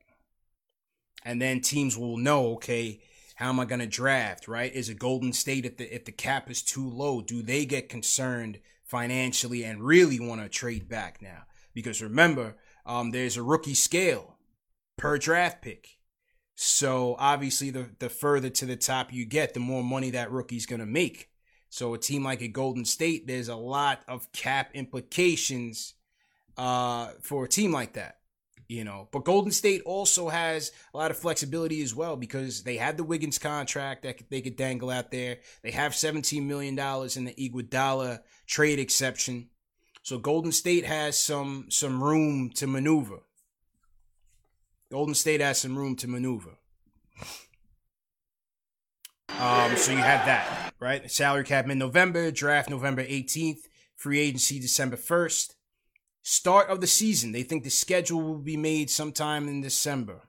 And then teams will know, okay, how am I going to draft, right? Is it Golden State if the if the cap is too low? Do they get concerned financially and really want to trade back now? Because remember, um, there's a rookie scale per draft pick. So obviously, the the further to the top you get, the more money that rookie's gonna make. So a team like a Golden State, there's a lot of cap implications uh, for a team like that. You know, but Golden State also has a lot of flexibility as well because they had the Wiggins contract that they could dangle out there. They have $17 million in the Iguodala trade exception. So Golden State has some some room to maneuver. Golden State has some room to maneuver. Um, so you have that, right? Salary cap in November, draft November 18th, free agency December 1st. Start of the season, they think the schedule will be made sometime in December.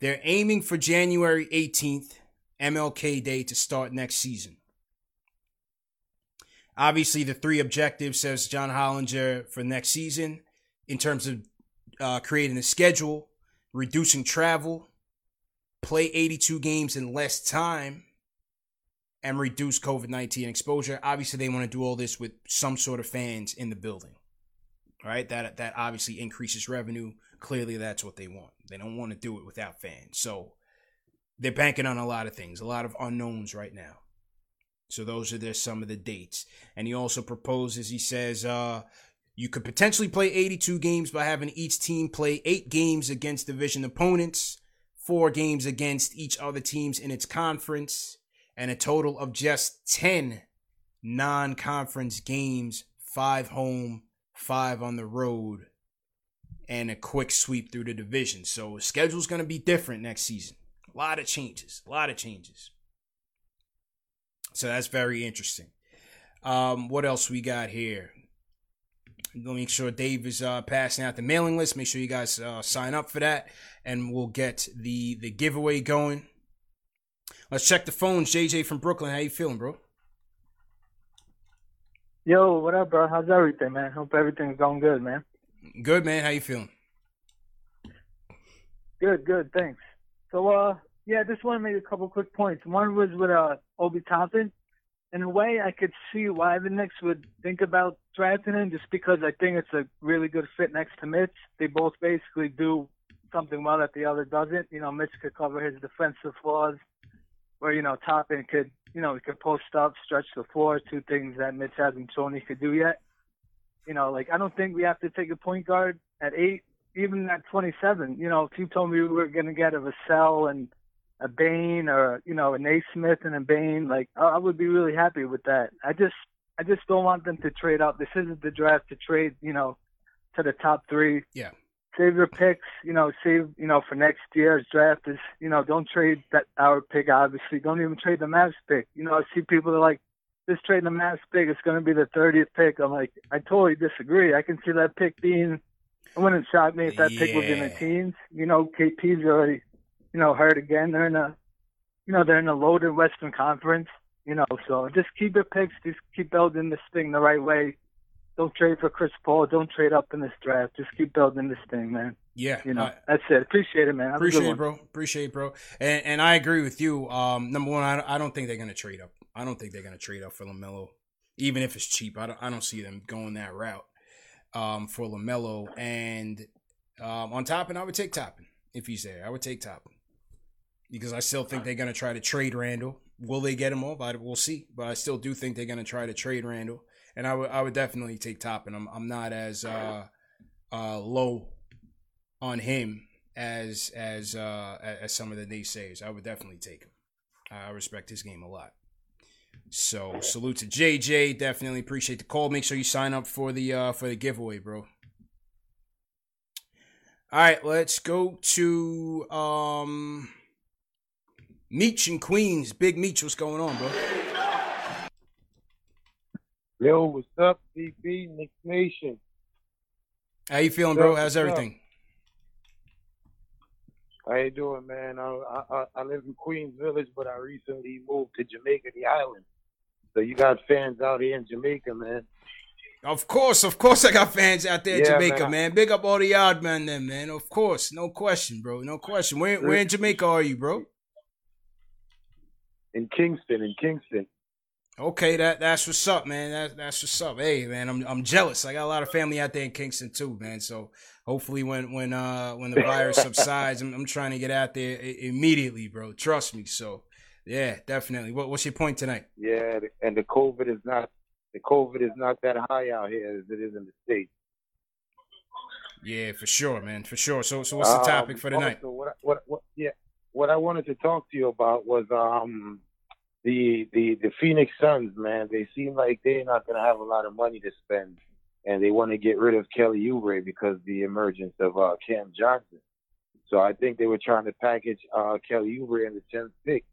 They're aiming for January 18th, MLK Day, to start next season. Obviously, the three objectives, says John Hollinger, for next season in terms of uh, creating a schedule, reducing travel, play 82 games in less time, and reduce COVID 19 exposure. Obviously, they want to do all this with some sort of fans in the building. Right? That that obviously increases revenue. Clearly, that's what they want. They don't want to do it without fans. So they're banking on a lot of things, a lot of unknowns right now. So those are their some of the dates. And he also proposes, he says, uh, you could potentially play 82 games by having each team play eight games against division opponents, four games against each other teams in its conference, and a total of just 10 non conference games, five home, five on the road, and a quick sweep through the division. So schedule's going to be different next season. A lot of changes, a lot of changes. So that's very interesting. Um, what else we got here? We'll make sure Dave is uh, passing out the mailing list. Make sure you guys uh, sign up for that, and we'll get the the giveaway going. Let's check the phones. JJ from Brooklyn, how you feeling, bro? Yo, what up, bro? How's everything, man? Hope everything's going good, man. Good, man. How you feeling? Good, good. Thanks. So, uh, yeah, just want to make a couple quick points. One was with uh Obi Toppin. In a way, I could see why the Knicks would think about drafting him, just because I think it's a really good fit next to Mitch. They both basically do something well that the other doesn't. You know, Mitch could cover his defensive flaws, where you know Toppin could, you know, he could post up, stretch the floor, two things that Mitch hasn't shown he could do yet. You know, like I don't think we have to take a point guard at eight, even at 27. You know, if you told me we were going to get a Vassell and a Bane or you know a Nesmith and a Bane, like I would be really happy with that. I just I just don't want them to trade up. This isn't the draft to trade, you know, to the top three. Yeah. Save your picks, you know, save, you know, for next year's draft is, you know, don't trade that our pick obviously. Don't even trade the Mavs pick. You know, I see people that are like, just trade the Mavs pick, it's gonna be the thirtieth pick. I'm like, I totally disagree. I can see that pick being it wouldn't shock me if that pick was in the teens. You know, KP's already you know, hurt again. They're in a, you know, they're in a loaded Western Conference. You know, so just keep your picks. Just keep building this thing the right way. Don't trade for Chris Paul. Don't trade up in this draft. Just keep building this thing, man. Yeah, You know, I- that's it. Appreciate it, man. Have Appreciate it, bro. Appreciate it, bro. And, and I agree with you. Um, number one, I, I don't think they're gonna trade up. I don't think they're gonna trade up for Lamelo, even if it's cheap. I don't. I don't see them going that route. Um, for Lamelo and um, on Toppin, I would take Toppin if he's there. I would take Toppin because I still think they're gonna try to trade Randle. Will they get him off? I, we'll see. But I still do think they're gonna try to trade Randle, and I would I would definitely take Toppin. I'm I'm not as uh, uh, low on him as as uh as some of the naysayers. I would definitely take him. I respect his game a lot. So salute to JJ. Definitely appreciate the call. Make sure you sign up for the uh for the giveaway, bro. All right, let's go to um Meech and Queens. Big Meech, what's going on, bro? Yo, what's up, CP, Knicks Nation? How you feeling, bro? How's everything? How you doing, man? I, I I live in Queens Village, but I recently moved to Jamaica, the island. So you got fans out here in Jamaica, man. Of course, of course, I got fans out there in Yeah, Jamaica, man. man. Big up all the yard men, then, man. Of course, no question, bro. No question. Where, where in Jamaica are you, bro? In Kingston, in Kingston. Okay, that that's what's up, man. That, that's what's up. Hey, man, I'm I'm jealous. I got a lot of family out there in Kingston too, man. So hopefully, when when uh when the virus subsides, I'm, I'm trying to get out there immediately, bro. Trust me. So yeah, definitely. What what's your point tonight? Yeah, and the COVID is not the COVID is not that high out here as it is in the states. Yeah, for sure, man, for sure. So so what's the topic Um, for tonight? also, what, what, what, yeah, what I wanted to talk to you about was um the the the Phoenix Suns, man. They seem like they're not going to have a lot of money to spend, and they want to get rid of Kelly Oubre because the emergence of uh, Cam Johnson. So I think they were trying to package uh, Kelly Oubre in the tenth pick.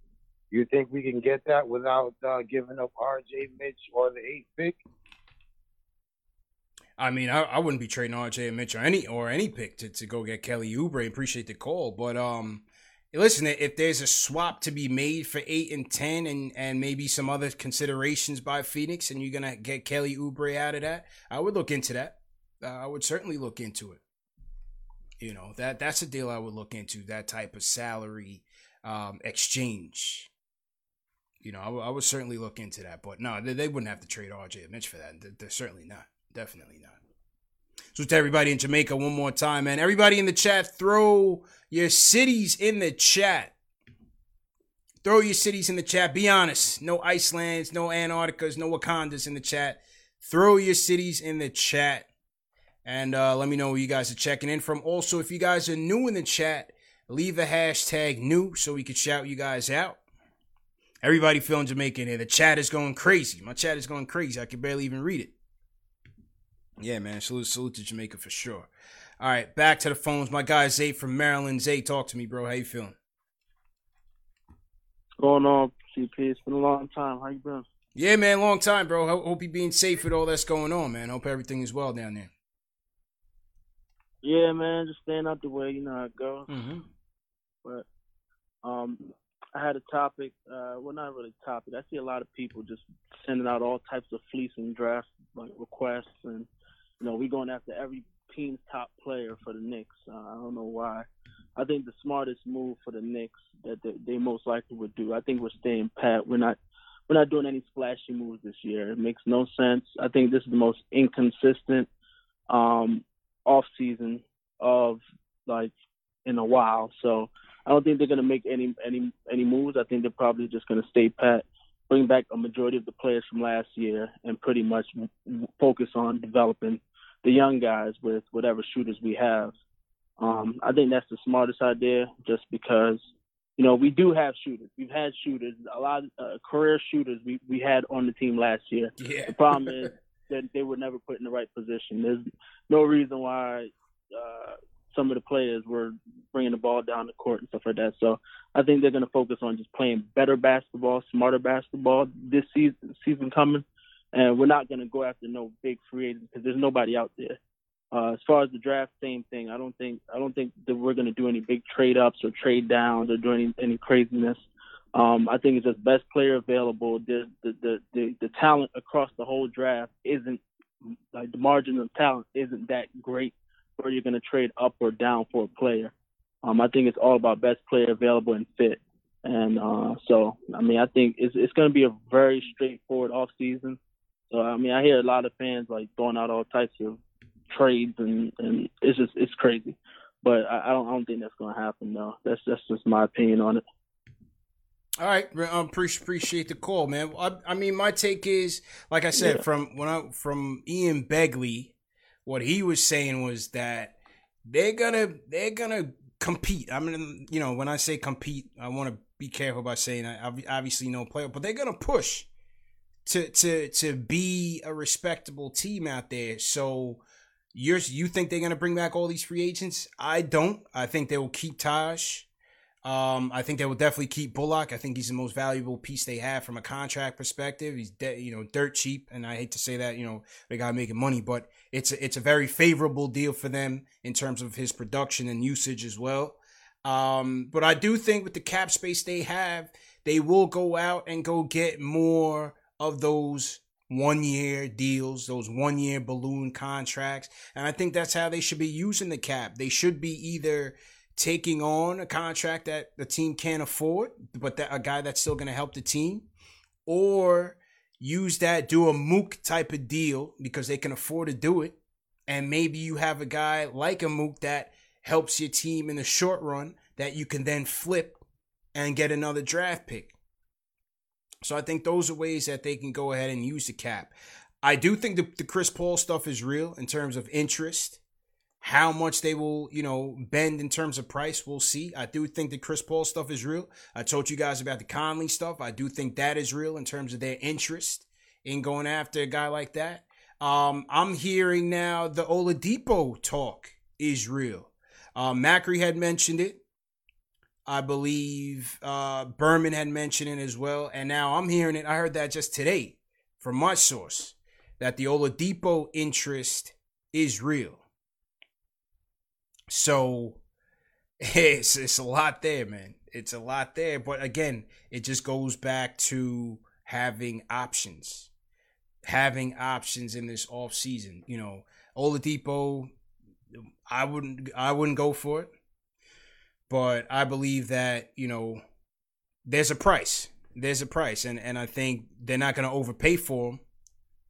You think we can get that without uh, giving up R.J. Mitch or the eighth pick? I mean, I, I wouldn't be trading RJ Mitch or any or any pick to, to go get Kelly Oubre. Appreciate the call, but um, listen, if there's a swap to be made for eight and ten, and and maybe some other considerations by Phoenix, and you're gonna get Kelly Oubre out of that, I would look into that. Uh, I would certainly look into it. You know that that's a deal I would look into. That type of salary um, exchange. You know, I would- certainly look into that. But no, they, they wouldn't have to trade RJ Mitch for that. They're certainly not. Definitely not. So to everybody in Jamaica, one more time, man. Everybody in the chat, throw your cities in the chat. Throw your cities in the chat. Be honest. No Icelands, no Antarcticas, no Wakandas in the chat. Throw your cities in the chat. And uh, let me know where you guys are checking in from. Also, if you guys are new in the chat, leave a hashtag new so we can shout you guys out. Everybody feeling Jamaican here. The chat is going crazy. My chat is going crazy. I can barely even read it. Yeah, man. Salute, salute to Jamaica for sure. All right, back to the phones. My guy Zay from Maryland. Zay, talk to me, bro. How you feeling? going on, CP? It's been a long time. How you been? Yeah, man. Long time, bro. Hope you being safe with all that's going on, man. Hope everything is well down there. Yeah, man, just staying out the way. You know how it goes. Mm-hmm. But um, I had a topic. Uh, well, not really a topic. I see a lot of people just sending out all types of fleecing draft like requests, and you know, we're going after every team's top player for the Knicks. Uh, I don't know why. I think the smartest move for the Knicks that they, they most likely would do. I think we're staying pat. We're not. We're not doing any splashy moves this year. It makes no sense. I think this is the most inconsistent um, off season of like in a while. So I don't think they're gonna make any any any moves. I think they're probably just gonna stay pat, bring back a majority of the players from last year, and pretty much focus on developing the young guys with whatever shooters we have. Um, I think that's the smartest idea, just because you know we do have shooters. We've had shooters, a lot of uh, career shooters we we had on the team last year. Yeah. The problem is that they were never put in the right position. There's no reason why uh, some of the players were bringing the ball down the court and stuff like that. So I think they're going to focus on just playing better basketball, smarter basketball this season, season coming. And we're not going to go after no big free agents because there's nobody out there. Uh, as far as the draft, same thing. I don't think I don't think that we're going to do any big trade ups or trade downs or do any any craziness. Um, I think it's just best player available. The the, the the the talent across the whole draft isn't like the margin of talent isn't that great where you're going to trade up or down for a player. Um, I think it's all about best player available and fit. And uh, so, I mean, I think it's it's going to be a very straightforward off season. So, I mean, I hear a lot of fans like throwing out all types of trades, and and it's just it's crazy. But I, I don't I don't think that's going to happen though. That's that's just my opinion on it. All right, um, appreciate appreciate the call, man. I, I mean, my take is, like I said, Yeah. from when I from Ian Begley, what he was saying was that they're gonna they're gonna compete. I mean, you know, when I say compete, I want to be careful by saying I ob- obviously no player, but they're gonna push to to to be a respectable team out there. So you're you think they're gonna bring back all these free agents? I don't. I think they will keep Taj. Um, I think they will definitely keep Bullock. I think he's the most valuable piece they have from a contract perspective. He's de- you know dirt cheap, and I hate to say that you know they got making money, but it's a, it's a very favorable deal for them in terms of his production and usage as well. Um, but I do think with the cap space they have, they will go out and go get more of those one year deals, those one year balloon contracts. And I think that's how they should be using the cap. They should be either taking on a contract that the team can't afford, but that a guy that's still going to help the team, or use that, do a Mook type of deal because they can afford to do it. And maybe you have a guy like a Mook that helps your team in the short run that you can then flip and get another draft pick. So I think those are ways that they can go ahead and use the cap. I do think the, the Chris Paul stuff is real in terms of interest. How much they will, you know, bend in terms of price, we'll see. I do think the Chris Paul stuff is real. I told you guys about the Conley stuff. I do think that is real in terms of their interest in going after a guy like that. Um, I'm hearing now the Oladipo talk is real. Uh, Macri had mentioned it. I believe uh, Berman had mentioned it as well. And now I'm hearing it. I heard that just today from my source that the Oladipo interest is real. So it's it's a lot there, man. It's a lot there. But again, it just goes back to having options. Having options in this off season. You know, Oladipo, I wouldn't I wouldn't go for it but I believe that you know there's a price. There's a price, and and I think they're not going to overpay for them,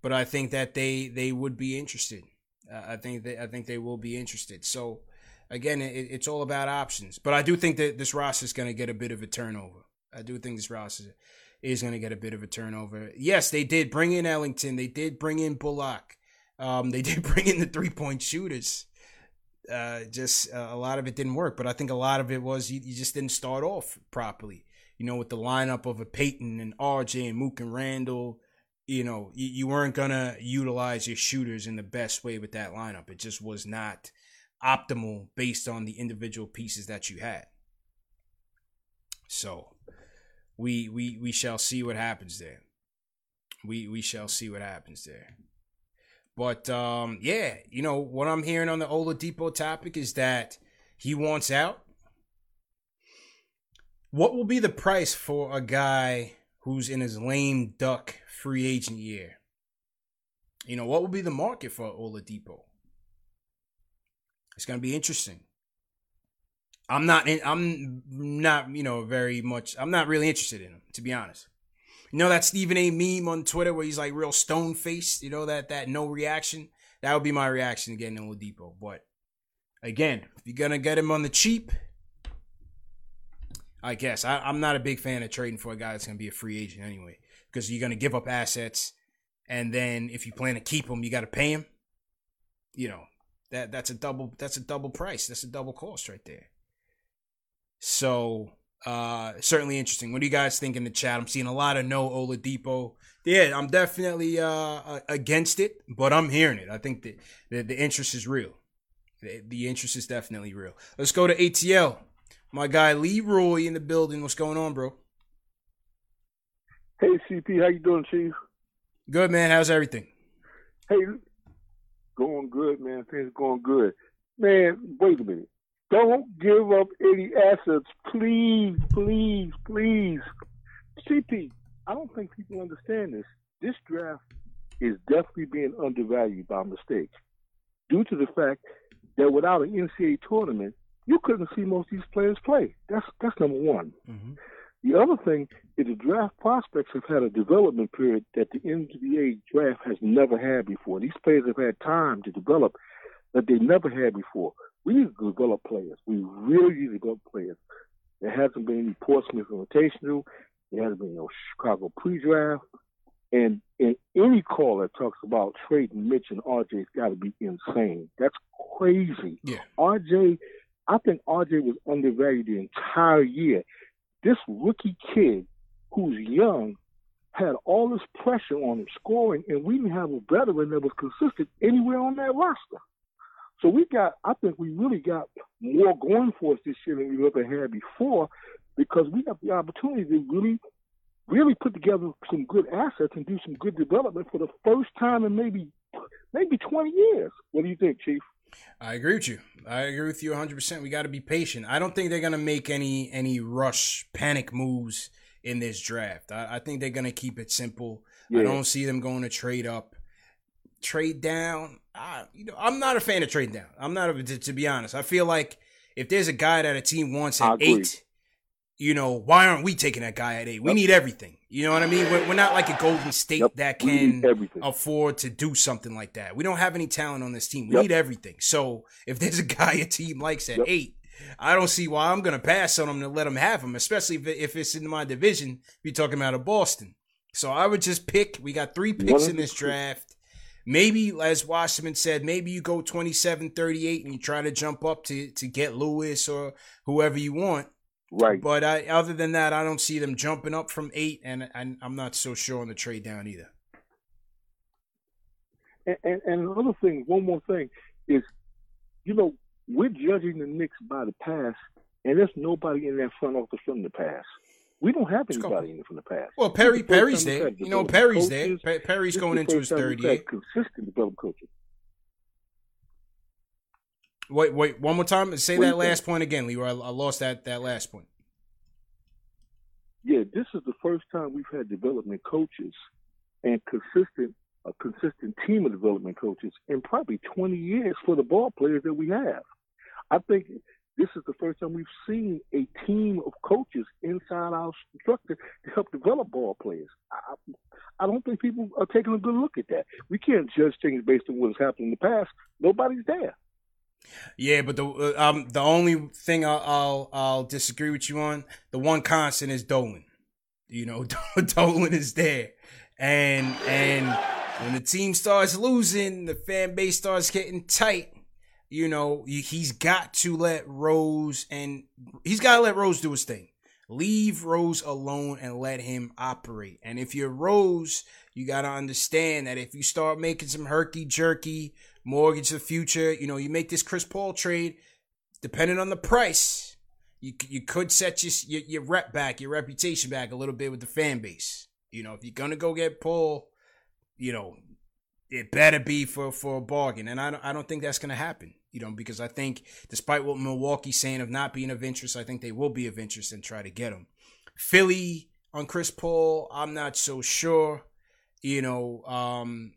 but I think that they they would be interested. Uh, I think that I think they will be interested. So again, it, it's all about options. But I do think that this roster is going to get a bit of a turnover. I do think this roster is going to get a bit of a turnover. Yes, they did bring in Ellington. They did bring in Bullock. Um, they did bring in the three point shooters uh, just uh, a lot of it didn't work. But I think a lot of it was you, you, just didn't start off properly. You know, with the lineup of a Payton and RJ and Mook and Randle, you know, you, you weren't gonna utilize your shooters in the best way with that lineup. It just was not optimal based on the individual pieces that you had. So we we we shall see what happens there. We we shall see what happens there. But um, yeah, you know what I'm hearing on the Oladipo topic is that he wants out. What will be the price for a guy who's in his lame duck free agent year? You know, what will be the market for Oladipo? It's going to be interesting. I'm not in, I'm not, you know, very much I'm not really interested in him to be honest. You know that Stephen A. meme on Twitter where he's like real stone faced. You know that that no reaction. That would be my reaction to getting Oladipo. But again, if you're gonna get him on the cheap, I guess I, I'm not a big fan of trading for a guy that's gonna be a free agent anyway, because you're gonna give up assets, and then if you plan to keep him, you got to pay him. You know that that's a double that's a double price. That's a double cost right there. So uh, certainly interesting. What do you guys think in the chat? I'm seeing a lot of no Oladipo. Yeah, I'm definitely uh, against it, but I'm hearing it. I think that the, the interest is real. The, the interest is definitely real. Let's go to ATL. My guy Leroy in the building. What's going on, bro? Hey CP, how you doing, Chief? Good man. How's everything? Hey, going good, man. Things going good. Man, wait a minute. Don't give up any assets, please, please, please. CP, I don't think people understand this. This draft is definitely being undervalued by mistake due to the fact that without an NCAA tournament, you couldn't see most of these players play. That's that's number one. Mm-hmm. The other thing is the draft prospects have had a development period that the NBA draft has never had before. These players have had time to develop that they never had before. We need to develop players. We really need to develop players. There hasn't been any Portsmouth invitational. There hasn't been no Chicago pre-draft. And and any call that talks about trading Mitch and RJ's got to be insane. That's crazy. Yeah. RJ, I think RJ was undervalued the entire year. This rookie kid who's young had all this pressure on him scoring, and we didn't have a veteran that was consistent anywhere on that roster. So we got, I think we really got more going for us this year than we ever had before, because we have the opportunity to really, really put together some good assets and do some good development for the first time in maybe, maybe 20 years. What do you think, Chief? I agree with you. I agree with you 100%. We got to be patient. I don't think they're going to make any any rush panic moves in this draft. I, I think they're going to keep it simple. Yeah. I don't see them going to trade up. Trade down, I, you know, I'm not a fan of trading down. I'm not, a, to, to, be honest. I feel like if there's a guy that a team wants at eight, you know, why aren't we taking that guy at eight? We yep. need everything. You know what I mean? We're, we're not like a Golden State yep. that can afford to do something like that. We don't have any talent on this team. We yep. need everything. So if there's a guy a team likes at eight, I don't see why I'm going to pass on him to let him have him, especially if, if it's in my division. Be talking about a Boston. So I would just pick. We got three picks in this draft. Maybe, as Wasserman said, maybe you go 27 38 and you try to jump up to, to get Lewis or whoever you want. Right. But I, other than that, I don't see them jumping up from eight, and, and I'm not so sure on the trade down either. And, and, and another thing, one more thing is, you know, we're judging the Knicks by the past, and there's nobody in that front office from the past. We don't have anybody in it from the past. Well, Perry Perry's there. You know, Perry's coaches. there. Perry's going into his third year. Consistent development coaches. Wait, wait, one more time. Say that last point again, Leroy. I, I lost that that last point. Yeah, this is the first time we've had development coaches and consistent a consistent team of development coaches in probably 20 years for the ball players that we have. I think this is the first time we've seen a team of coaches inside our structure to help develop ball players. I, I don't think people are taking a good look at that. We can't judge things based on what's happened in the past. Nobody's there. Yeah, but the uh, um the only thing I'll, I'll, I'll disagree with you on the one constant is Dolan. You know, Dolan is there, and and when the team starts losing, the fan base starts getting tight you know, he's got to let Rose and he's got to let Rose do his thing. Leave Rose alone and let him operate. And if you're Rose, you got to understand that if you start making some herky jerky, mortgage the future, you know, you make this Chris Paul trade, depending on the price, you you could set your, your, your rep back, your reputation back a little bit with the fan base. You know, if you're gonna go get Paul, you know, it better be for for a bargain, and I don't I don't think that's gonna happen you know, because I think despite what Milwaukee's saying of not being of interest, I think they will be of interest and try to get him. Philly on Chris Paul, I'm not so sure. You know, um,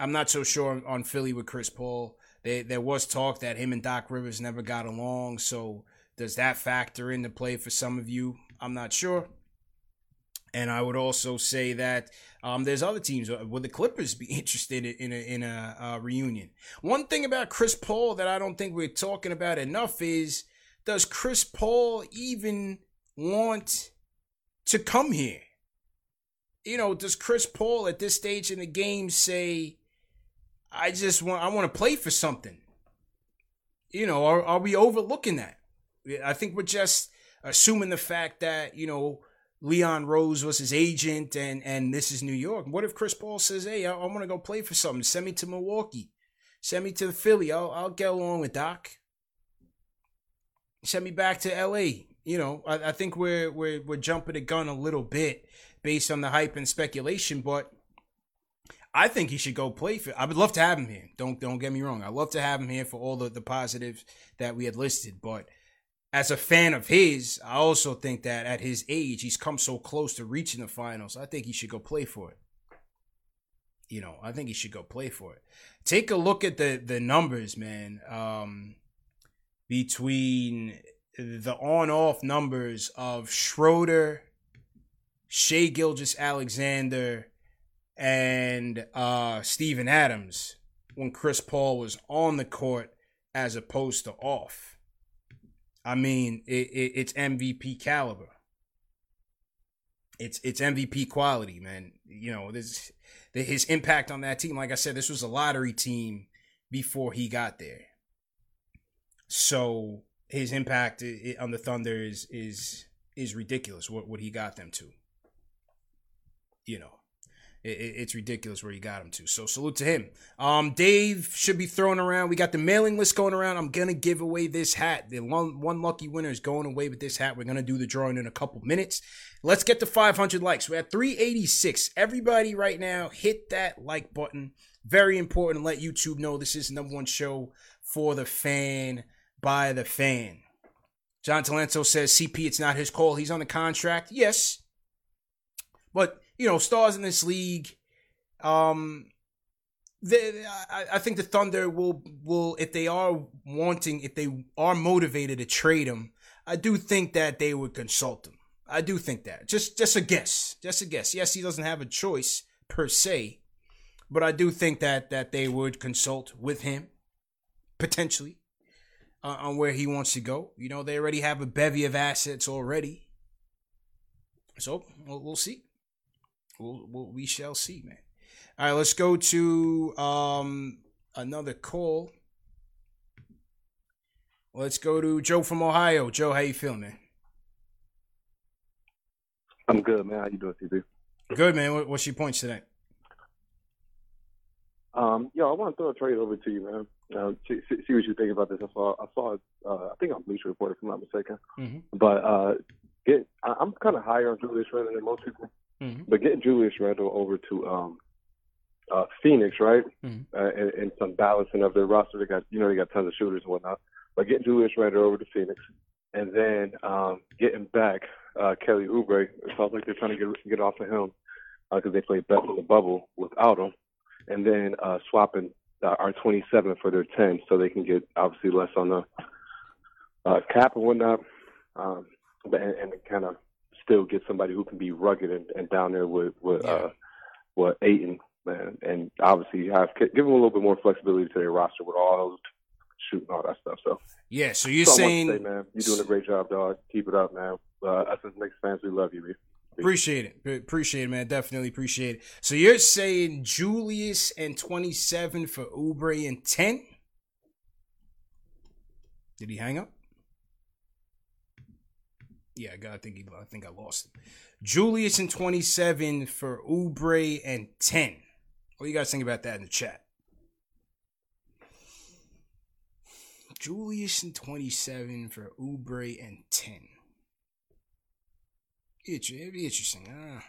I'm not so sure on Philly with Chris Paul. There, there was talk that him and Doc Rivers never got along. So does that factor into play for some of you? I'm not sure. And I would also say that um, there's other teams. Uh, would the Clippers be interested in a, in a uh, reunion? One thing about Chris Paul that I don't think we're talking about enough is does Chris Paul even want to come here? You know, does Chris Paul at this stage in the game say, "I just want I want to play for something"? You know, are are we overlooking that? I think we're just assuming the fact that you know Leon Rose was his agent, and and this is New York. What if Chris Paul says, "Hey, I, I want to go play for something. Send me to Milwaukee. Send me to the Philly. I'll I'll get along with Doc. Send me back to L.A." You know, I, I think we're we're we're jumping the gun a little bit based on the hype and speculation, but I think he should go play for. I would love to have him here. Don't don't get me wrong. I love to have him here for all the the positives that we had listed, but as a fan of his, I also think that at his age, he's come so close to reaching the finals. I think he should go play for it. You know, I think he should go play for it. Take a look at the the numbers, man. Um, between the on-off numbers of Schroeder, Shai Gilgeous Alexander, and uh, Steven Adams when Chris Paul was on the court as opposed to off I mean, it, it, it's MVP caliber. It's it's MVP quality, man. You know, this his impact on that team. Like I said, this was a lottery team before he got there. So his impact on the Thunder is is is ridiculous. What what he got them to. You know, it, it, it's ridiculous where he got him to. So salute to him. Um, Dave should be thrown around. We got the mailing list going around. I'm gonna give away this hat. The one one lucky winner is going away with this hat. We're gonna do the drawing in a couple minutes. Let's get to 500 likes. We're at 386. Everybody right now, hit that like button. Very important. to Let YouTube know this is number one show for the fan by the fan. John Talento says CP, it's not his call. He's on the contract. Yes. But, you know, stars in this league, um, I, I think the Thunder will, will, if they are wanting, if they are motivated to trade him, I do think that they would consult him. I do think that. Just, just a guess. Just a guess. Yes, he doesn't have a choice per se, but I do think that that they would consult with him potentially uh, on where he wants to go. You know, they already have a bevy of assets already. So we'll, we'll see. We'll, we'll, we shall see, man. All right, let's go to um, another call. Let's go to Joe from Ohio. Joe, how you feeling, man? I'm good, man. How you doing, CB? Good, man. What, what's your points today? Um, yo, I want to throw a trade over to you, man. Uh, see, see what you think about this. I saw, I saw, uh, I think I'm Bleacher Report, if I'm not mistaken. Mm-hmm. But uh, get, I, I'm kind of higher on Julius Randle than most people. Mm-hmm. But getting Julius Randle over to um, uh, Phoenix, right, Mhm. uh, and, and some balancing of their roster. They got, you know, they got tons of shooters and whatnot. But getting Julius Randle over to Phoenix, and then um, getting back uh, Kelly Oubre. It sounds like they're trying to get get off of him because they played best in the bubble without him, and then uh, swapping uh, our 27 for their 10, so they can get obviously less on the uh, cap and whatnot, um, but and, and kind of still get somebody who can be rugged and, and down there with with uh, with Ayton, man, and obviously have give them a little bit more flexibility to their roster with all those shooting all that stuff. So Yeah, so you're saying say, man, you're doing a great job, dog. Keep it up, man. Uh, us as Knicks fans, we love you, man. Appreciate it. Appreciate it, man. Definitely appreciate it. So you're saying Julius and 27 for Oubre and 10? Did he hang up? Yeah, I, got, I think he, I think I lost him. Julius and 27 for Oubre and 10. What do you guys think about that in the chat? Julius and 27 for Oubre and 10. It'd it'd be interesting. Uh,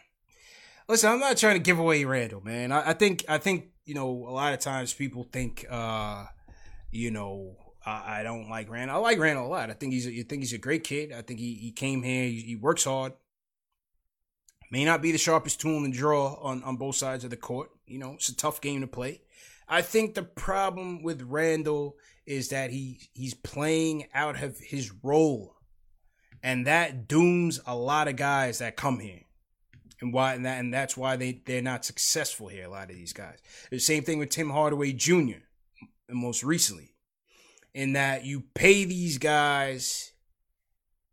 listen, I'm not trying to give away Randle, man. I, I think I think you know a lot of times people think, uh, you know, I, don't like Randle. I like Randle a lot. I think he's a, I think he's a great kid. I think he, he came here. He, he works hard. May not be the sharpest tool in the drawer on on both sides of the court. You know, it's a tough game to play. I think the problem with Randle is that he he's playing out of his role and that dooms a lot of guys that come here and why and that and that's why they they're not successful here a lot of these guys the same thing with tim hardaway jr most recently in that you pay these guys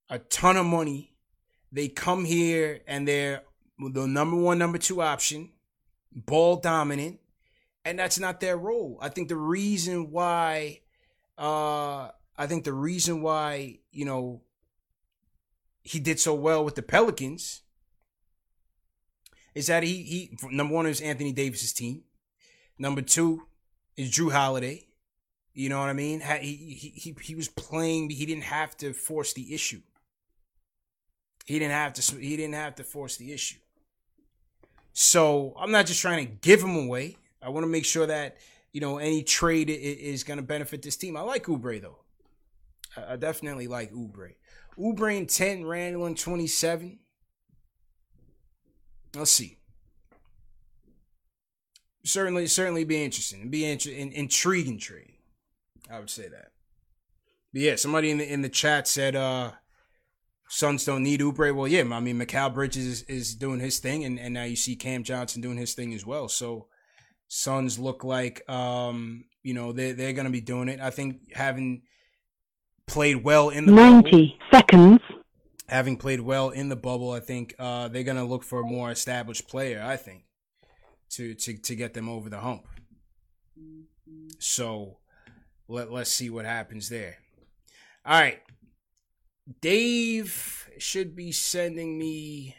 a ton of money they come here and they're the number one number two option ball dominant and that's not their role i think the reason why uh i think the reason why you know he did so well with the Pelicans is that he he number one is Anthony Davis's team. Number two is Jrue Holiday. You know what I mean? He he he, was playing. He didn't have to force the issue. He didn't have to. He didn't have to force the issue. So I'm not just trying to give him away. I want to make sure that you know any trade is going to benefit this team. I like Oubre though. I definitely like Oubre. Oubre in 10, Randle in 27. Let's see. Certainly, certainly be interesting. Be inter- in, intriguing trade. I would say that. But yeah, somebody in the in the chat said uh Suns don't need Oubre. Well, yeah, I mean Mikal Bridges is, is doing his thing, and, and now you see Cam Johnson doing his thing as well. So Suns look like um, you know, they they're gonna be doing it. I think having played well in the bubble, 90 seconds. having played well in the bubble, I think uh, they're gonna look for a more established player. I think to to to get them over the hump. So let let's see what happens there. All right, Dave should be sending me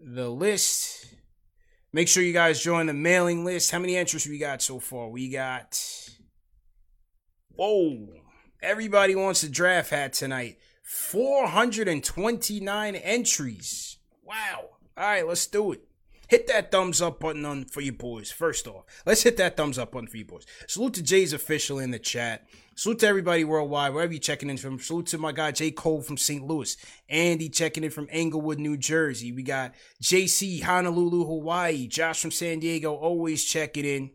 the list. Make sure you guys join the mailing list. How many entries we got so far? We got. Whoa. Everybody wants a draft hat tonight. 429 entries. Wow. All right, let's do it. Hit that thumbs up button on for you boys. First off, let's hit that thumbs up button for you boys. Salute to Jay's official in the chat. Salute to everybody worldwide, wherever you're checking in from. Salute to my guy J. Cole from St. Louis. Andy checking in from Englewood, New Jersey. We got JC, Honolulu, Hawaii. Josh from San Diego, always checking in.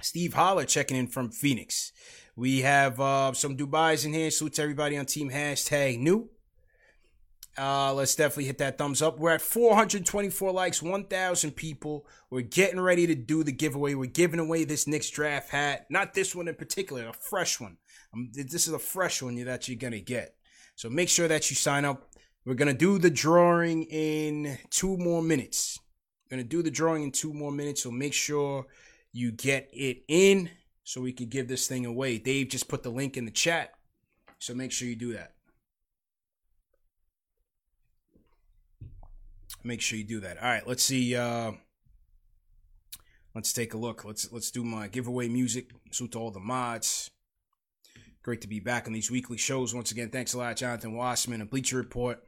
Steve Holler checking in from Phoenix. We have uh, some Dubai's in here. Salute to everybody on Team Hashtag New. Uh, let's definitely hit that thumbs up. We're at 424 likes, 1,000 people. We're getting ready to do the giveaway. We're giving away this Knicks draft hat. Not this one in particular, a fresh one. Um, this is a fresh one that you're going to get. So make sure that you sign up. We're going to do the drawing in two more minutes. We're going to do the drawing in two more minutes. So make sure you get it in so we can give this thing away. Dave just put the link in the chat. So make sure you do that. Make sure you do that. All right, let's see. Uh, let's take a look. Let's let's do my giveaway music. Salute to all the mods. Great to be back on these weekly shows once again. Thanks a lot, Jonathan Wasserman and Bleacher Report.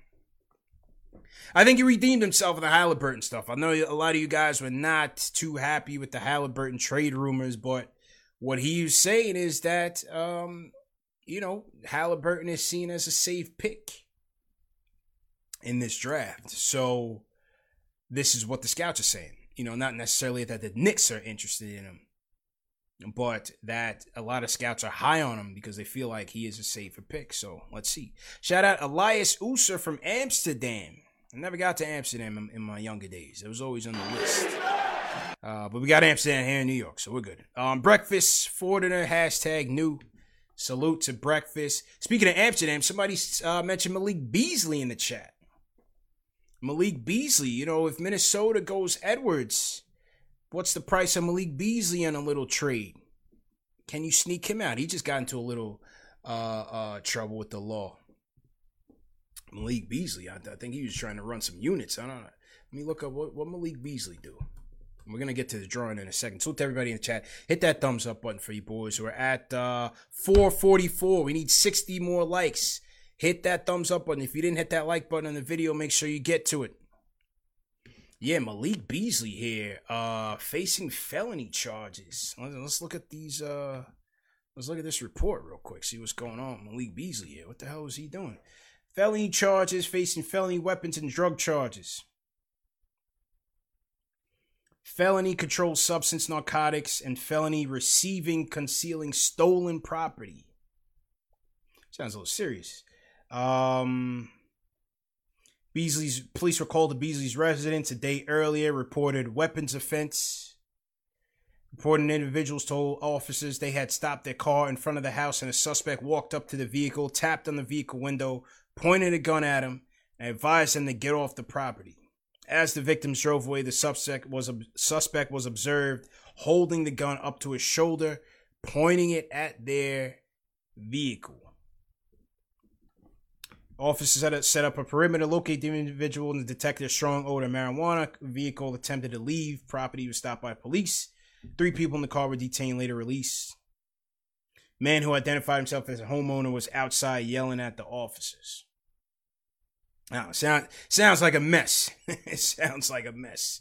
I think he redeemed himself with the Haliburton stuff. I know a lot of you guys were not too happy with the Haliburton trade rumors, but what he was saying is that, um, you know, Haliburton is seen as a safe pick in this draft. So this is what the scouts are saying. You know, not necessarily that the Knicks are interested in him, but that a lot of scouts are high on him because they feel like he is a safer pick. So let's see. Shout out Elias User from Amsterdam. I never got to Amsterdam in, in my younger days. It was always on the list. Uh, but we got Amsterdam here in New York, so we're good. Um, breakfast, Fortner, hashtag new. Salute to breakfast. Speaking of Amsterdam, somebody uh, mentioned Malik Beasley in the chat. Malik Beasley, you know, if Minnesota goes Edwards, what's the price of Malik Beasley in a little trade? Can you sneak him out? He just got into a little uh, uh, trouble with the law. Malik Beasley, I, I, think he was trying to run some units. I don't know. Let me look up what, what Malik Beasley do. We're gonna get to the drawing in a second. So to everybody in the chat, hit that thumbs up button for you boys. We're at uh, 444. We need 60 more likes hit that thumbs up button. If you didn't hit that like button on the video, make sure you get to it. Yeah, Malik Beasley here, uh, facing felony charges. Let's look at these. Uh, let's look at this report real quick. See what's going on. Malik Beasley here. What the hell is he doing? Felony charges, facing felony weapons and drug charges. Felony controlled substance narcotics and felony receiving, concealing stolen property. Sounds a little serious. Um, Beasley's police were called to Beasley's residence a day earlier, reported weapons offense. Reporting individuals told officers they had stopped their car in front of the house and a suspect walked up to the vehicle, tapped on the vehicle window, pointed a gun at him, and advised them to get off the property. As the victims drove away, the suspect was suspect was observed holding the gun up to his shoulder, pointing it at their vehicle. Officers set, set up a perimeter, locate the individual, and detected a strong odor of marijuana. Vehicle attempted to leave. Property was stopped by police. Three people in the car were detained, later released. Man who identified himself as a homeowner was outside yelling at the officers. Now, sound, sounds like a mess. it sounds like a mess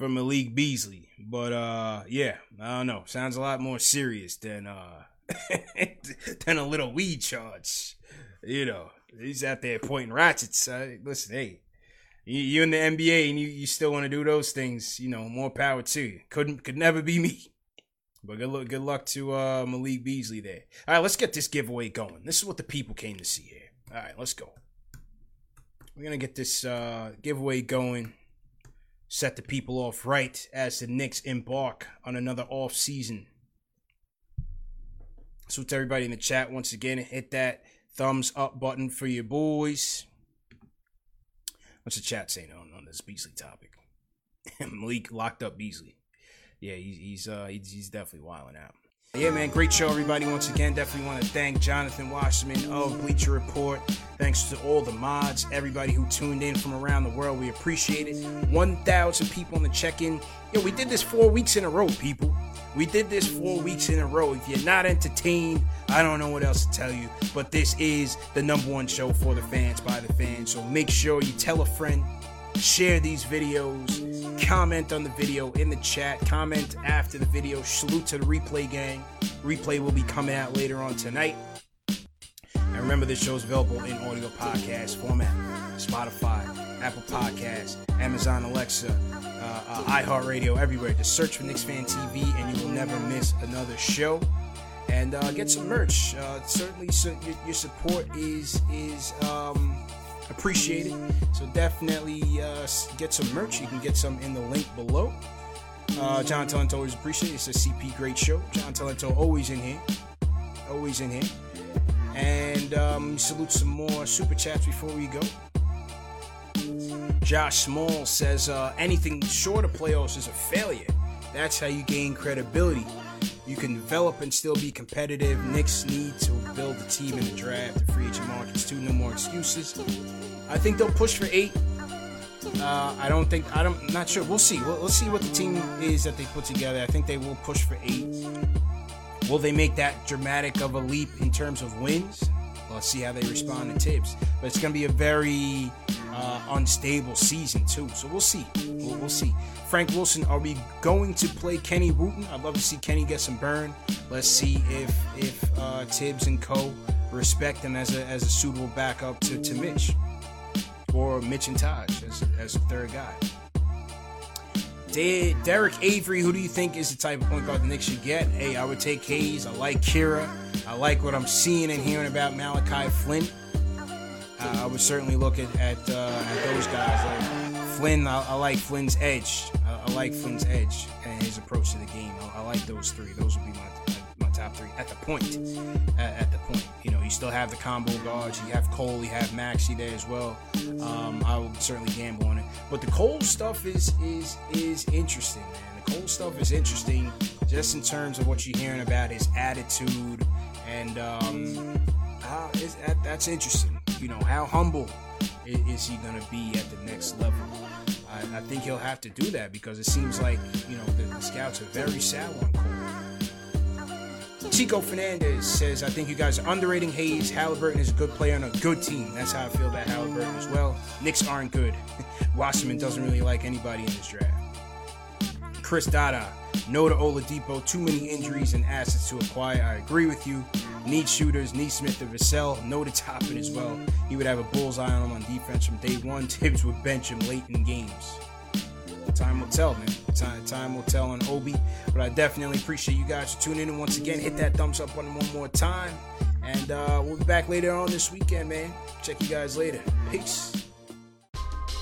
for Malik Beasley. But uh yeah, I don't know. Sounds a lot more serious than uh than a little weed charge. You know, he's out there pointing ratchets. Uh, listen, hey, you, you in the NBA and you, you still want to do those things, you know, more power to you. Couldn't could never be me. But good luck, good luck to uh, Malik Beasley there. All right, let's get this giveaway going. This is what the people came to see here. All right, let's go. We're gonna get this uh, giveaway going. Set the people off right as the Knicks embark on another off season. So to everybody in the chat once again, hit that thumbs up button for your boys. What's the chat saying on, on this Beasley topic? Malik locked up Beasley. Yeah, he's he's uh he's, he's definitely wilding out. Yeah, man, great show, everybody. Once again, definitely want to thank Jonathan Wasserman of Bleacher Report. Thanks to all the mods, everybody who tuned in from around the world. We appreciate it. 1,000 people on the check in. Yo, we did this four weeks in a row, people. We did this four weeks in a row. If you're not entertained, I don't know what else to tell you. But this is the number one show for the fans by the fans. So make sure you tell a friend, share these videos, comment on the video in the chat, comment after the video. Salute to the replay gang. Replay will be coming out later on tonight. And remember, this show is available in audio podcast format Spotify, Apple Podcasts, Amazon Alexa, uh, uh, iHeartRadio, everywhere. Just search for Knicks Fan TV and you will never miss another show. And uh, get some merch. Uh, certainly, so your, your, support is is um, appreciated. So definitely uh, get some merch. You can get some in the link below. Uh, John Talento always appreciate it. It's a CP great show. John Talento always in here. Always in here. And um, salute some more super chats before we go. Josh Small says uh, anything short of playoffs is a failure. That's how you gain credibility. You can develop and still be competitive. Knicks need to build a team in the draft and free agent markets too. No more excuses. I think they'll push for eight. Uh, I don't think I don't. I'm not sure. We'll see. We'll, we'll see what the team is that they put together. I think they will push for eight. Will they make that dramatic of a leap in terms of wins? Let's see how they respond to Thibs. But it's going to be a very uh, unstable season too. So we'll see. We'll, we'll, see. Frank Wilson, are we going to play Kenny Wooten? I'd love to see Kenny get some burn. Let's see if if uh, Thibs and Co respect him as a as a suitable backup to, to Mitch or Mitch and Taj as, as a third guy. De- Derek Avery, who do you think is the type of point guard the Knicks should get? Hey, I would take Hayes. I like Kira. I like what I'm seeing and hearing about Malachi Flynn. I would certainly look at at, uh, at those guys. Like Flynn, I, I like Flynn's edge. I, I, like Flynn's edge and his approach to the game. I, like those three. Those would be my my top three at the point. At, at, the point, you know, you still have the combo guards. You have Cole. You have Maxey there as well. Um, I would certainly gamble on it. But the Cole stuff is is is interesting, man. The Cole stuff is interesting, just in terms of what you're hearing about his attitude, and um, that, that's interesting. You know, how humble is, he going to be at the next level? I, I, think he'll have to do that because it seems like you know the, the scouts are very sour on Cole. Chico Fernandez says, I think you guys are underrating Hayes. Haliburton is a good player on a good team. That's how I feel about Haliburton as well. Knicks aren't good. Wasserman doesn't really like anybody in this draft. Chris Dada, no to Oladipo. Too many injuries and assets to acquire. I agree with you. Need shooters. Nesmith or Vassell. No to Toppin as well. He would have a bullseye on him on defense from day one. Thibs would bench him late in games time will tell, man. Time, time will tell on Obi. But I definitely appreciate you guys for tuning in. Once again, hit that thumbs up button one more time. And uh, we'll be back later on this weekend, man. Check you guys later. Peace.